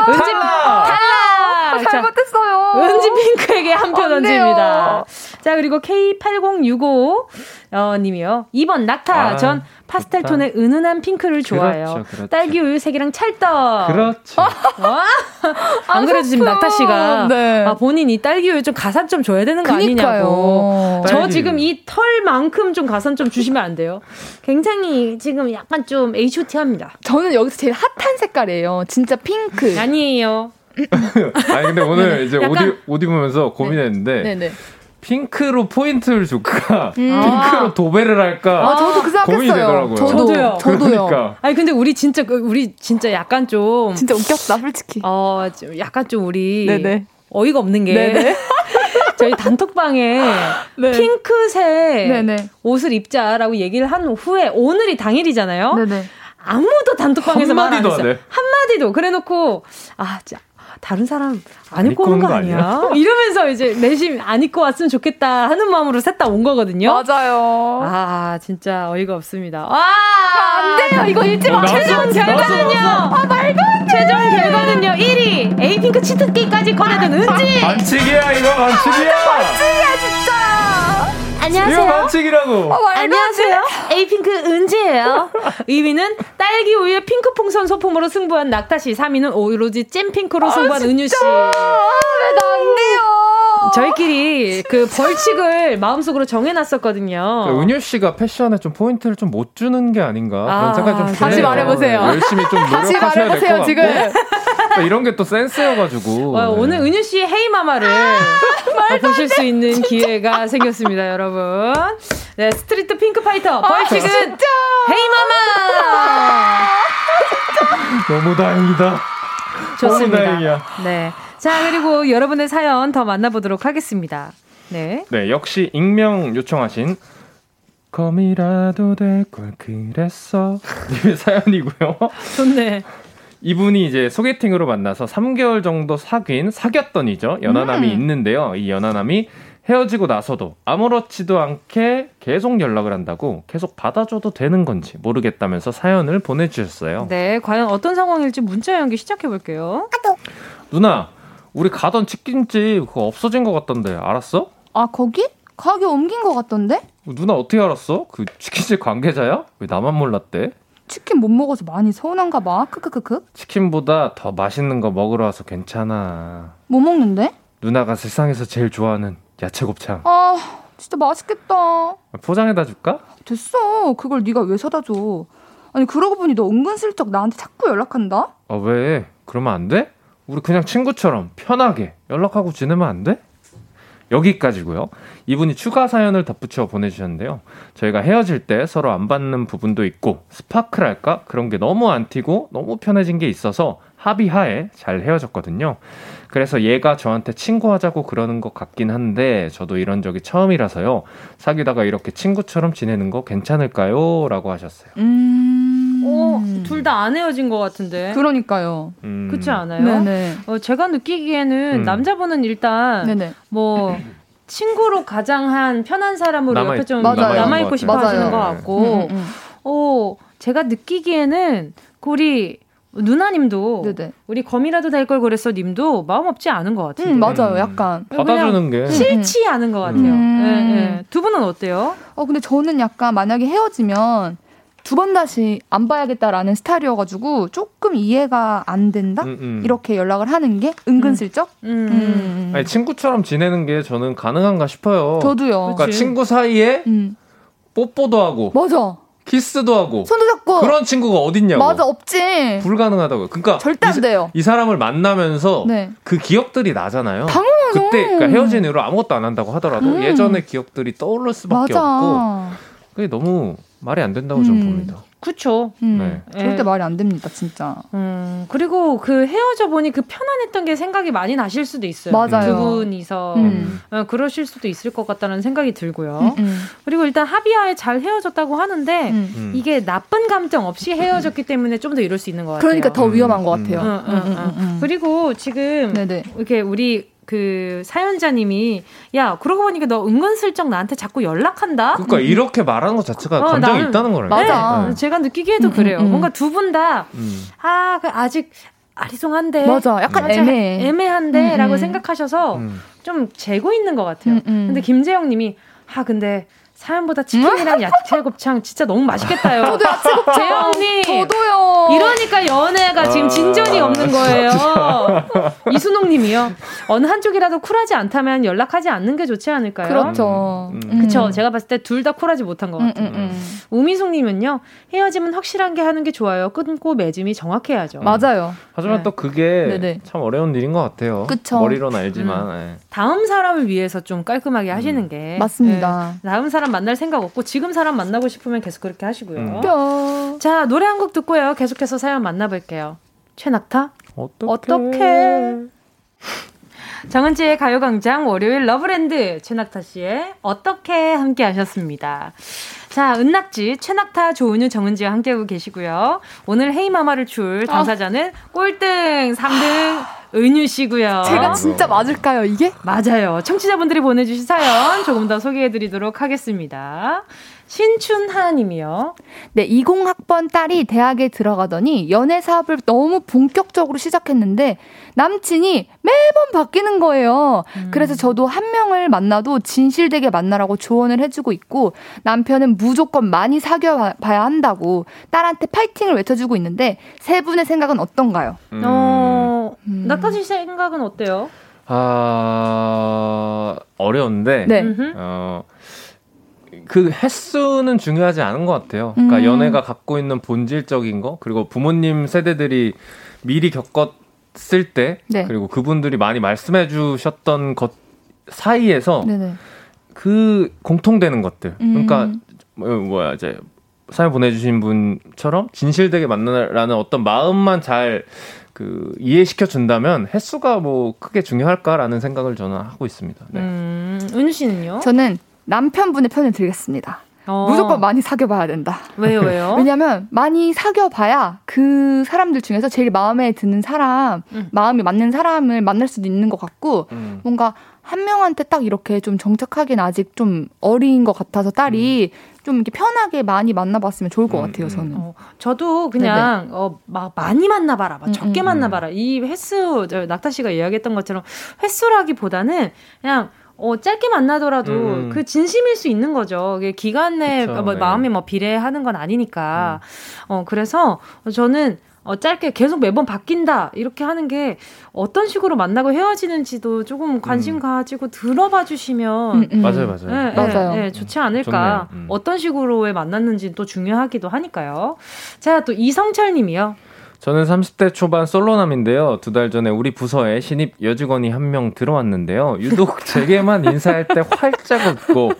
은지, 탈락! 탈락! 자, 잘못했어요. 은지 핑크에게 한표안 던집니다. 자, 그리고 K8065 어, 님이요. 2번 낙타. 아, 전 파스텔 좋다. 톤의 은은한 핑크를 좋아해요. 그렇죠, 그렇죠. 딸기 우유 색이랑 찰떡. 그렇죠. 안 그래도 지금 낙타 씨가 네. 아, 본인이 딸기 우유 좀 가산 좀 줘야 되는 거 아니냐고. 그니까요. 저 딸기 지금. 이 털만큼 좀 가산 좀 주시면 안 돼요? 굉장히 지금 약간 좀 H.O.T 합니다. 저는 여기서 제일 핫한 색깔이에요. 진짜 핑크. 아니에요. 아니 근데 오늘 이제 약간- 옷, 옷 입으면서 고민했는데 네네. 핑크로 포인트를 줄까? 음. 핑크로 도배를 할까? 아, 저도 그 고민이 생각했어요. 되더라고요. 저도, 저도요. 저도요. 그러니까 아니 근데 우리 진짜 그- 우리 진짜 약간 좀 진짜 웃겼다, 솔직히. 어, 좀 약간 좀 우리 네네. 어이가 없는 게 네네. 저희 단톡방에 네. 핑크색 네네. 옷을 입자라고 얘기를 한 후에 오늘이 당일이잖아요. 네네. 아무도 단톡방에서 말안 한마디도 안 했어요. 해. 한마디도. 그래놓고 아, 진짜 다른 사람 안 안 입고 오는 거 거 아니야? 이러면서 이제 내심 안 입고 왔으면 좋겠다 하는 마음으로 셋 다 온 거거든요. 맞아요. 아, 진짜 어이가 없습니다. 와! 안 돼요. 이거 읽지 어, 마. 최종 결과는요. 아, 말도 안 돼. 최종 결과는요. 1위. 에이핑크 치트키까지 꺼내든 은지. 반칙이야 이거 반칙이야. 이거 안녕하세요. 반칙이라고. 안녕하세요. 에이핑크 은지예요. 2위는 딸기 우유의 핑크 풍선 소품으로 승부한 낙타 씨. 3위는 오로지 잼핑크로 승부한 은유씨. 왜나안 돼요? 저희끼리 그 벌칙을 마음속으로 정해놨었거든요. 그 은유 씨가 패션에 좀 포인트를 좀 못 주는 게 아닌가 아, 그런 생각이 좀 드네요. 다시 말해보세요. 열심히 좀 노력하셔야 될 것 같고. 지금. 또 이런 게 또 센스여가지고. 어, 네. 오늘 은유 씨의 Hey Mama를 어, 보실 수 있는 기회가 생겼습니다, 여러분. 네, street pink fighter 벌칙은 Hey Mama. 너무 다행이다. 좋습니다. 너무 다행이야. 네. 자, 그리고 여러분의 사연 더 만나보도록 하겠습니다. 네. 네, 역시 익명 요청하신 검이라도 될 걸 그랬어. 님의 사연이고요. 좋네. 이분이 이제 소개팅으로 만나서 3개월 정도 사귄 사귀었던이죠. 연하남이 있는데요. 이 연하남이 헤어지고 나서도 아무렇지도 않게 계속 연락을 한다고 계속 받아줘도 되는 건지 모르겠다면서 사연을 보내주셨어요. 네, 과연 어떤 상황일지 문자 연기 시작해 볼게요. 누나, 우리 가던 치킨집 그거 없어진 것 같던데 알았어? 아, 거기? 가게 옮긴 것 같던데? 누나 어떻게 알았어? 그 치킨집 관계자야? 왜 나만 몰랐대? 치킨 못 먹어서 많이 서운한가 봐. 크크크크. 치킨보다 더 맛있는 거 먹으러 와서 괜찮아. 뭐 먹는데? 누나가 세상에서 제일 좋아하는 야채 곱창. 아, 진짜 맛있겠다. 포장해다 줄까? 됐어. 그걸 네가 왜 사다 줘? 아니 그러고 보니 너 은근슬쩍 나한테 자꾸 연락한다? 아, 왜? 그러면 안 돼? 우리 그냥 친구처럼 편하게 연락하고 지내면 안 돼? 여기까지고요. 이분이 추가 사연을 덧붙여 보내주셨는데요. 저희가 헤어질 때 서로 안 받는 부분도 있고 스파클할까 그런 게 너무 안 튀고 너무 편해진 게 있어서 합의하에 잘 헤어졌거든요. 그래서 얘가 저한테 친구하자고 그러는 것 같긴 한데 저도 이런 적이 처음이라서요. 사귀다가 이렇게 친구처럼 지내는 거 괜찮을까요? 라고 하셨어요. 음. 어, 둘다 안 헤어진 것 같은데. 그러니까요. 음, 그렇지 않아요? 네네. 어, 제가 느끼기에는 음. 남자분은 일단 네네. 뭐 친구로 가장 한 편한 사람으로 남아있- 옆에 좀 맞아요. 남아 있고 싶어 맞아요. 하시는 것 네. 같고, 음, 음, 어, 제가 느끼기에는 그 우리 누나님도 네네. 우리 검이라도 될 걸 그랬어 님도 마음 없지 않은 것 같아요. 음, 맞아요. 약간. 받아주는 게 싫지 않은 것 같아요. 음. 예, 예. 두 분은 어때요? 어, 근데 저는 약간 만약에 헤어지면 두 번 다시 안 봐야겠다라는 스타일이어가지고 조금 이해가 안 된다? 음, 음. 이렇게 연락을 하는 게 은근슬쩍? 음. 음. 아니, 친구처럼 지내는 게 저는 가능한가 싶어요. 저도요. 그러니까 그치. 친구 사이에 음. 뽀뽀도 하고 맞아. 키스도 하고 손도 잡고. 그런 친구가 어딨냐고. 맞아, 없지. 불가능하다고요. 그러니까 절대 안 이, 돼요. 이 사람을 만나면서 네. 그 기억들이 나잖아요. 당연하죠. 그때 그러니까 헤어진 이후로 아무것도 안 한다고 하더라도 음. 예전의 기억들이 떠오를 수밖에 맞아. 없고 그게 너무 말이 안 된다고 저는 음. 봅니다. 그쵸. 음, 네. 절대 예. 말이 안 됩니다, 진짜. 음, 그리고 그 헤어져 보니 그 편안했던 게 생각이 많이 나실 수도 있어요. 맞아요. 두 분이서. 음. 어, 그러실 수도 있을 것 같다는 생각이 들고요. 음, 음, 그리고 일단 합의하에 잘 헤어졌다고 하는데 음. 음. 이게 나쁜 감정 없이 헤어졌기 때문에 좀 더 이럴 수 있는 것 같아요. 그러니까 더 음, 위험한 것 음. 같아요. 음, 응. 음, 음. 그리고 지금 네네. 이렇게 우리 그 사연자님이 야 그러고 보니까 너 은근슬쩍 나한테 자꾸 연락한다. 그러니까 이렇게 말하는 것 자체가 어, 감정이 나는- 있다는 거라니까. 맞아. 네, 제가 느끼기에도 음, 음, 그래요. 음. 뭔가 두 분다 음. 아, 그 아직 아리송한데 맞아 약간 애매해 애매한데라고 음, 음. 생각하셔서 음. 좀 재고 있는 것 같아요. 음, 음. 근데 김재영님이 아 근데 사연보다 치킨이랑 야채 곱창 진짜 너무 맛있겠다요. 저도 야채 곱창. 재영님. 저도요. 이러니까 연애가 지금 진전이 아, 없는 거예요. 이순옥님이요. 어느 한쪽이라도 쿨하지 않다면 연락하지 않는 게 좋지 않을까요? 그렇죠. 음. 음. 그쵸. 제가 봤을 때 둘 다 쿨하지 못한 것 음, 같아요. 음, 음, 우미숙님은요. 헤어짐은 확실한 게 하는 게 좋아요. 끊고 맺음이 정확해야죠. 맞아요. 하지만 네. 또 그게 네네. 참 어려운 일인 것 같아요. 그쵸. 머리로는 알지만. 네. 다음 사람을 위해서 좀 깔끔하게 하시는 게 맞습니다. 네. 다음 사람 만날 생각 없고 지금 사람 만나고 싶으면 계속 그렇게 하시고요. 음. 자 노래 한 곡 듣고요. 계속해서 사연 만나볼게요. 최낙타 어떻게? 정은지의 가요광장 월요일 러브랜드 최낙타 씨의 어떻게 함께 하셨습니다. 자, 은낙지, 최낙타, 조은유, 정은지와 함께하고 계시고요. 오늘 Hey Mama를 출 당사자는 어. 꼴등 3등 은유 씨고요. 제가 진짜 맞을까요, 이게? 맞아요. 청취자분들이 보내주신 사연 조금 더 소개해드리도록 하겠습니다. 신춘하님이요. 네, 20학번 딸이 대학에 들어가더니 연애 사업을 너무 본격적으로 시작했는데 남친이 매번 바뀌는 거예요. 음. 그래서 저도 한 명을 만나도 진실되게 만나라고 조언을 해주고 있고 남편은 무조건 많이 사귀어 봐야 한다고 딸한테 파이팅을 외쳐주고 있는데 세 분의 생각은 어떤가요? 음. 어, 음. 나타 씨 생각은 어때요? 아, 어려운데. 네. 어, 그 횟수는 중요하지 않은 것 같아요. 그러니까 음. 연애가 갖고 있는 본질적인 거 그리고 부모님 세대들이 미리 겪었을 때 네. 그리고 그분들이 많이 말씀해 주셨던 것 사이에서 네네. 그 공통되는 것들. 그러니까 음. 뭐, 뭐야 이제 사연 보내주신 분처럼 진실되게 만나라는 어떤 마음만 잘 그 이해시켜 준다면 횟수가 뭐 크게 중요할까라는 생각을 저는 하고 있습니다. 네. 음, 은유 씨는요? 저는 남편분의 편을 들겠습니다. 어. 무조건 많이 사귀어봐야 된다. 왜요, 왜요? 왜냐면 많이 사귀어봐야 그 사람들 중에서 제일 마음에 드는 사람, 음. 마음이 맞는 사람을 만날 수도 있는 것 같고, 음. 뭔가 한 명한테 딱 이렇게 좀 정착하기는 아직 좀 어린 것 같아서 딸이 음. 좀 이렇게 편하게 많이 만나봤으면 좋을 것 음, 같아요, 음. 저는. 어, 저도 그냥, 어, 막 많이 만나봐라, 막 음, 적게 만나봐라. 이 횟수, 낙타 씨가 이야기했던 것처럼 횟수라기보다는 그냥 어, 짧게 만나더라도 음. 그 진심일 수 있는 거죠. 기간 내 그쵸, 뭐, 네. 마음이 뭐 비례하는 건 아니니까. 음. 어, 그래서 저는 어, 짧게 계속 매번 바뀐다. 이렇게 하는 게 어떤 식으로 만나고 헤어지는지도 조금 관심 음. 가지고 들어봐 주시면. 음, 음. 맞아요, 맞아요. 네, 맞아요. 네, 네, 좋지 않을까. 음. 어떤 식으로의 만났는지 또 중요하기도 하니까요. 자, 또 이성철 님이요. 저는 30대 초반 솔로남인데요. 두 달 전에 우리 부서에 신입 여직원이 한 명 들어왔는데요. 유독 제게만 인사할 때 활짝 웃고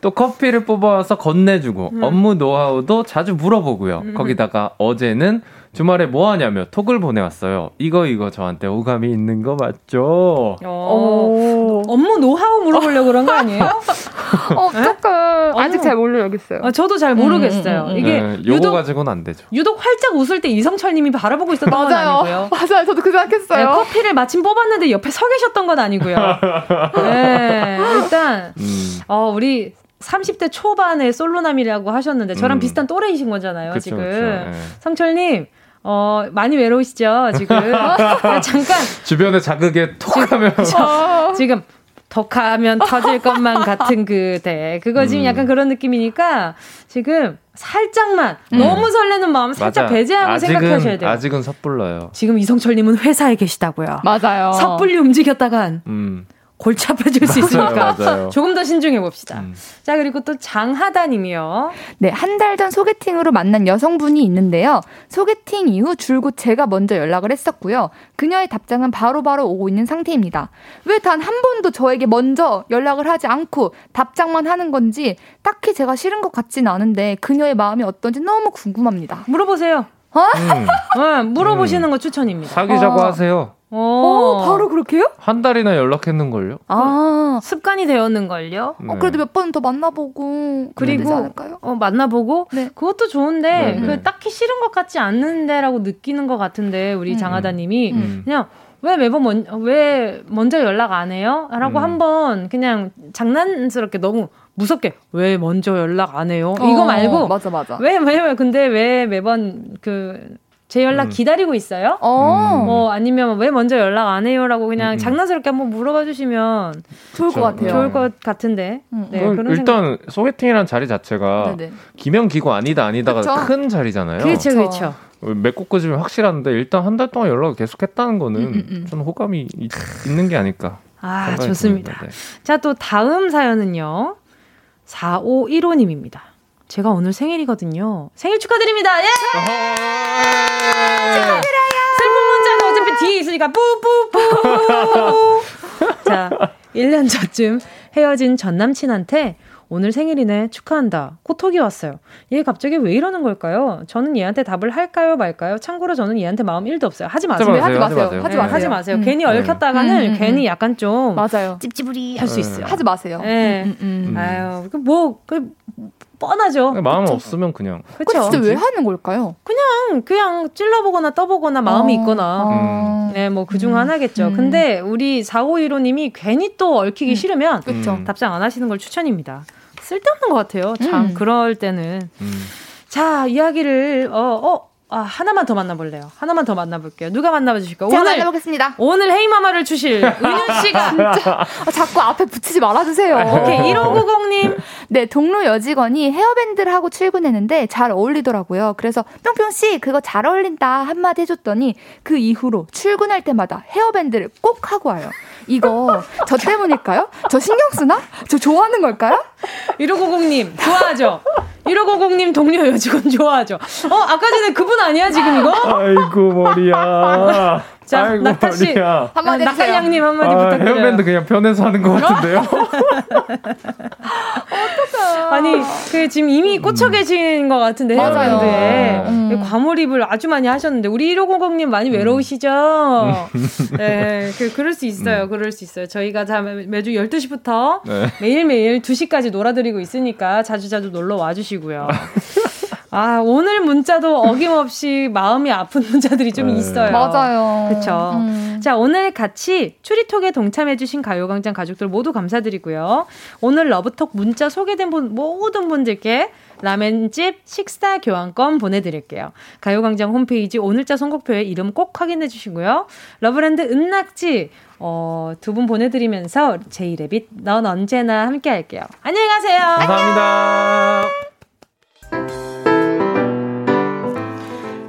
또 커피를 뽑아와서 건네주고 음. 업무 노하우도 자주 물어보고요. 음. 거기다가 어제는 주말에 뭐 하냐며 톡을 보내왔어요. 이거 이거 저한테 오감이 있는 거 맞죠? 어, 업무 노하우 물어보려고 그런 거 아니에요? 어, 조금 아직 잘 모르겠어요. 아, 저도 잘 모르겠어요. 음, 음, 음. 이게 네, 요거 유독, 가지고는 안 되죠. 유독 활짝 웃을 때 이성철님이 바라보고 있었던 건 아니고요. 맞아요, 저도 그 생각했어요. 네, 커피를 마침 뽑았는데 옆에 서 계셨던 건 아니고요. 네, 일단 음. 어, 우리 30대 초반의 솔로남이라고 하셨는데 저랑 음. 비슷한 또래이신 거잖아요, 그쵸, 지금. 그쵸, 네. 성철님. 어, 많이 외로우시죠, 지금? 잠깐. 주변에 자극에 톡 하면. 지금, 지금 덕하면 터질 것만 같은 그대. 그거 지금 음. 약간 그런 느낌이니까 지금 살짝만 음. 너무 설레는 마음 살짝 맞아. 배제하고 아직은, 생각하셔야 돼요. 아직은 섣불러요. 지금 이성철님은 회사에 계시다고요. 맞아요. 섣불리 움직였다간 음. 골치 아파질 수 있으니까 맞아요. 조금 더 신중해 봅시다. 음. 자 그리고 또 장하다님이요. 네, 한 달 전 소개팅으로 만난 여성분이 있는데요. 소개팅 이후 줄곧 제가 먼저 연락을 했었고요. 그녀의 답장은 바로바로 바로 오고 있는 상태입니다. 왜 단 한 번도 저에게 먼저 연락을 하지 않고 답장만 하는 건지 딱히 제가 싫은 것 같지는 않은데 그녀의 마음이 어떤지 너무 궁금합니다. 물어보세요. 어? 음. 네, 물어보시는 음. 거 추천입니다. 사귀자고 어. 하세요. 오, 어, 바로 그렇게요? 한 달이나 연락했는걸요? 아, 습관이 되었는걸요? 네. 어, 그래도 몇 번 더 만나보고. 그리고, 어, 만나보고? 네. 그것도 좋은데, 네. 그 네. 딱히 싫은 것 같지 않는데라고 느끼는 것 같은데, 우리 음. 장하다님이. 음. 그냥, 왜 매번 먼, 왜 먼저 연락 안 해요? 라고 음. 한번 그냥 장난스럽게 너무 무섭게 왜 먼저 연락 안 해요? 어, 이거 말고 맞아 맞아. 왜 왜왜 근데 왜 매번 그 제 연락 음. 기다리고 있어요? 어. 뭐 아니면 왜 먼저 연락 안 해요라고 그냥 음. 장난스럽게 한번 물어봐 주시면 좋을 것 같아요. 좋을 것 같은데. 음. 네, 그런 일단 생각... 소개팅이라는 자리 자체가 기명 기고 아니다 아니다가 그쵸? 큰 자리잖아요. 그렇죠, 그렇죠. 맺고 끄지면 확실한데 일단 한 달 동안 연락을 계속했다는 거는 음, 음, 음. 저는 호감이 있, 는 게 아닐까. 아 좋습니다. 네. 자또 다음 사연은요 4515님입니다. 제가 오늘 생일이거든요. 생일 축하드립니다. 예! 축하드려요. 슬픈 문자는 어차피 뒤에 있으니까 뿌뿌뿌. 자, 1년 전쯤 헤어진 전 남친한테 오늘 생일이네. 축하한다. 코톡이 왔어요. 얘 갑자기 왜 이러는 걸까요? 저는 얘한테 답을 할까요, 말까요? 참고로 저는 얘한테 마음 1도 없어요. 하지 마세요. 하지 마세요. 하지 마세요. 하지 마세요. 하지 마세요. 음. 괜히 얽혔다가는 음, 음, 음. 괜히 약간 좀 맞아요. 찝찝으리 할 수 있어요. 하지 마세요. 네. 음, 아유, 그 뭐, 그 뻔하죠. 마음 그쵸? 없으면 그냥. 그렇죠. 진짜 왜 하는 걸까요? 그냥 그냥 찔러보거나 떠보거나 마음이 어, 있거나. 어. 네, 뭐 그중 음. 하나겠죠. 음. 근데 우리 4515님이 괜히 또 얽히기 음. 싫으면 답장 안 하시는 걸 추천입니다. 쓸데없는 것 같아요. 참 음. 그럴 때는. 음. 자 이야기를 어 어. 아, 하나만 더 만나볼래요. 하나만 더 만나볼게요. 누가 만나봐 주실까요? 오늘 만나보겠습니다. 오늘 헤이마마를 주실 은윤 씨가 진짜 아, 자꾸 앞에 붙이지 말아주세요. 오케이 1590님. 네 동료 여직원이 헤어밴드를 하고 출근했는데 잘 어울리더라고요. 그래서 뿅뿅 씨 그거 잘 어울린다 한마디 해줬더니 그 이후로 출근할 때마다 헤어밴드를 꼭 하고 와요. 이거 저 때문일까요? 저 신경 쓰나? 저 좋아하는 걸까요? 1590님, 좋아하죠? 1590님 동료 여직원 좋아하죠? 어, 아까 전에 그분 아니야, 지금 이거? 아이고, 머리야. 자, 아이고, 낙타 씨. 한마디 낙갈량님 한마디 아, 부탁드려요. 헤어밴드 그냥 편해서 하는 것 같은데요. 어떡해. 아니, 그 지금 이미 꽂혀 음. 계신 것 같은데 헤어밴드에 음. 과몰입을 아주 많이 하셨는데 우리 1500님 많이 음. 외로우시죠? 네, 그 그럴 수 있어요. 음. 그럴 수 있어요. 저희가 다 매주 12시부터 네. 매일매일 2시까지 놀아드리고 있으니까 자주자주 놀러 와주시고요. 아, 오늘 문자도 어김없이 마음이 아픈 문자들이 좀 네. 있어요. 맞아요. 그쵸. 음. 자, 오늘 같이 추리톡에 동참해 주신 가요광장 가족들 모두 감사드리고요. 오늘 러브톡 문자 소개된 분, 모든 분들께 라멘집 식사 교환권 보내드릴게요. 가요광장 홈페이지 오늘자 선곡표에 이름 꼭 확인해 주시고요. 러브랜드 은낙지, 어, 두 분 보내드리면서 제이레빗, 넌 언제나 함께 할게요. 안녕히 가세요. 감사합니다.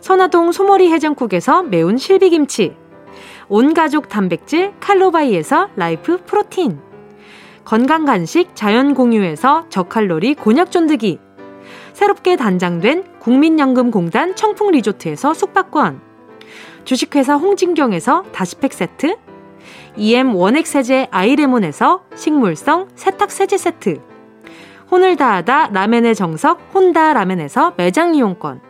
선화동 소머리 해장국에서 매운 실비김치, 온가족 단백질 칼로바이에서 라이프 프로틴, 건강간식 자연공유에서 저칼로리 곤약 쫀득이, 새롭게 단장된 국민연금공단 청풍리조트에서 숙박권, 주식회사 홍진경에서 다시팩 세트, EM 원액 세제 아이레몬에서 식물성 세탁 세제 세트, 혼을 다하다 라멘의 정석 혼다 라멘에서 매장 이용권,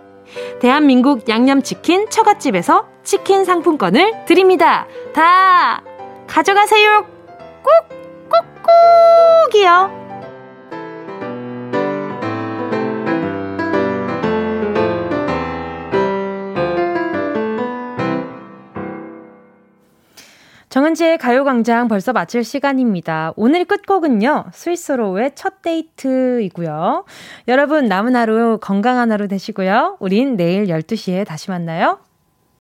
대한민국 양념치킨 처갓집에서 치킨 상품권을 드립니다. 다 가져가세요. 꾹, 꾹, 꾹이요. 정은지의 가요광장 벌써 마칠 시간입니다. 오늘 끝곡은요, 스위스로의 첫 데이트이고요. 여러분, 남은 하루 건강한 하루 되시고요. 우린 내일 12시에 다시 만나요.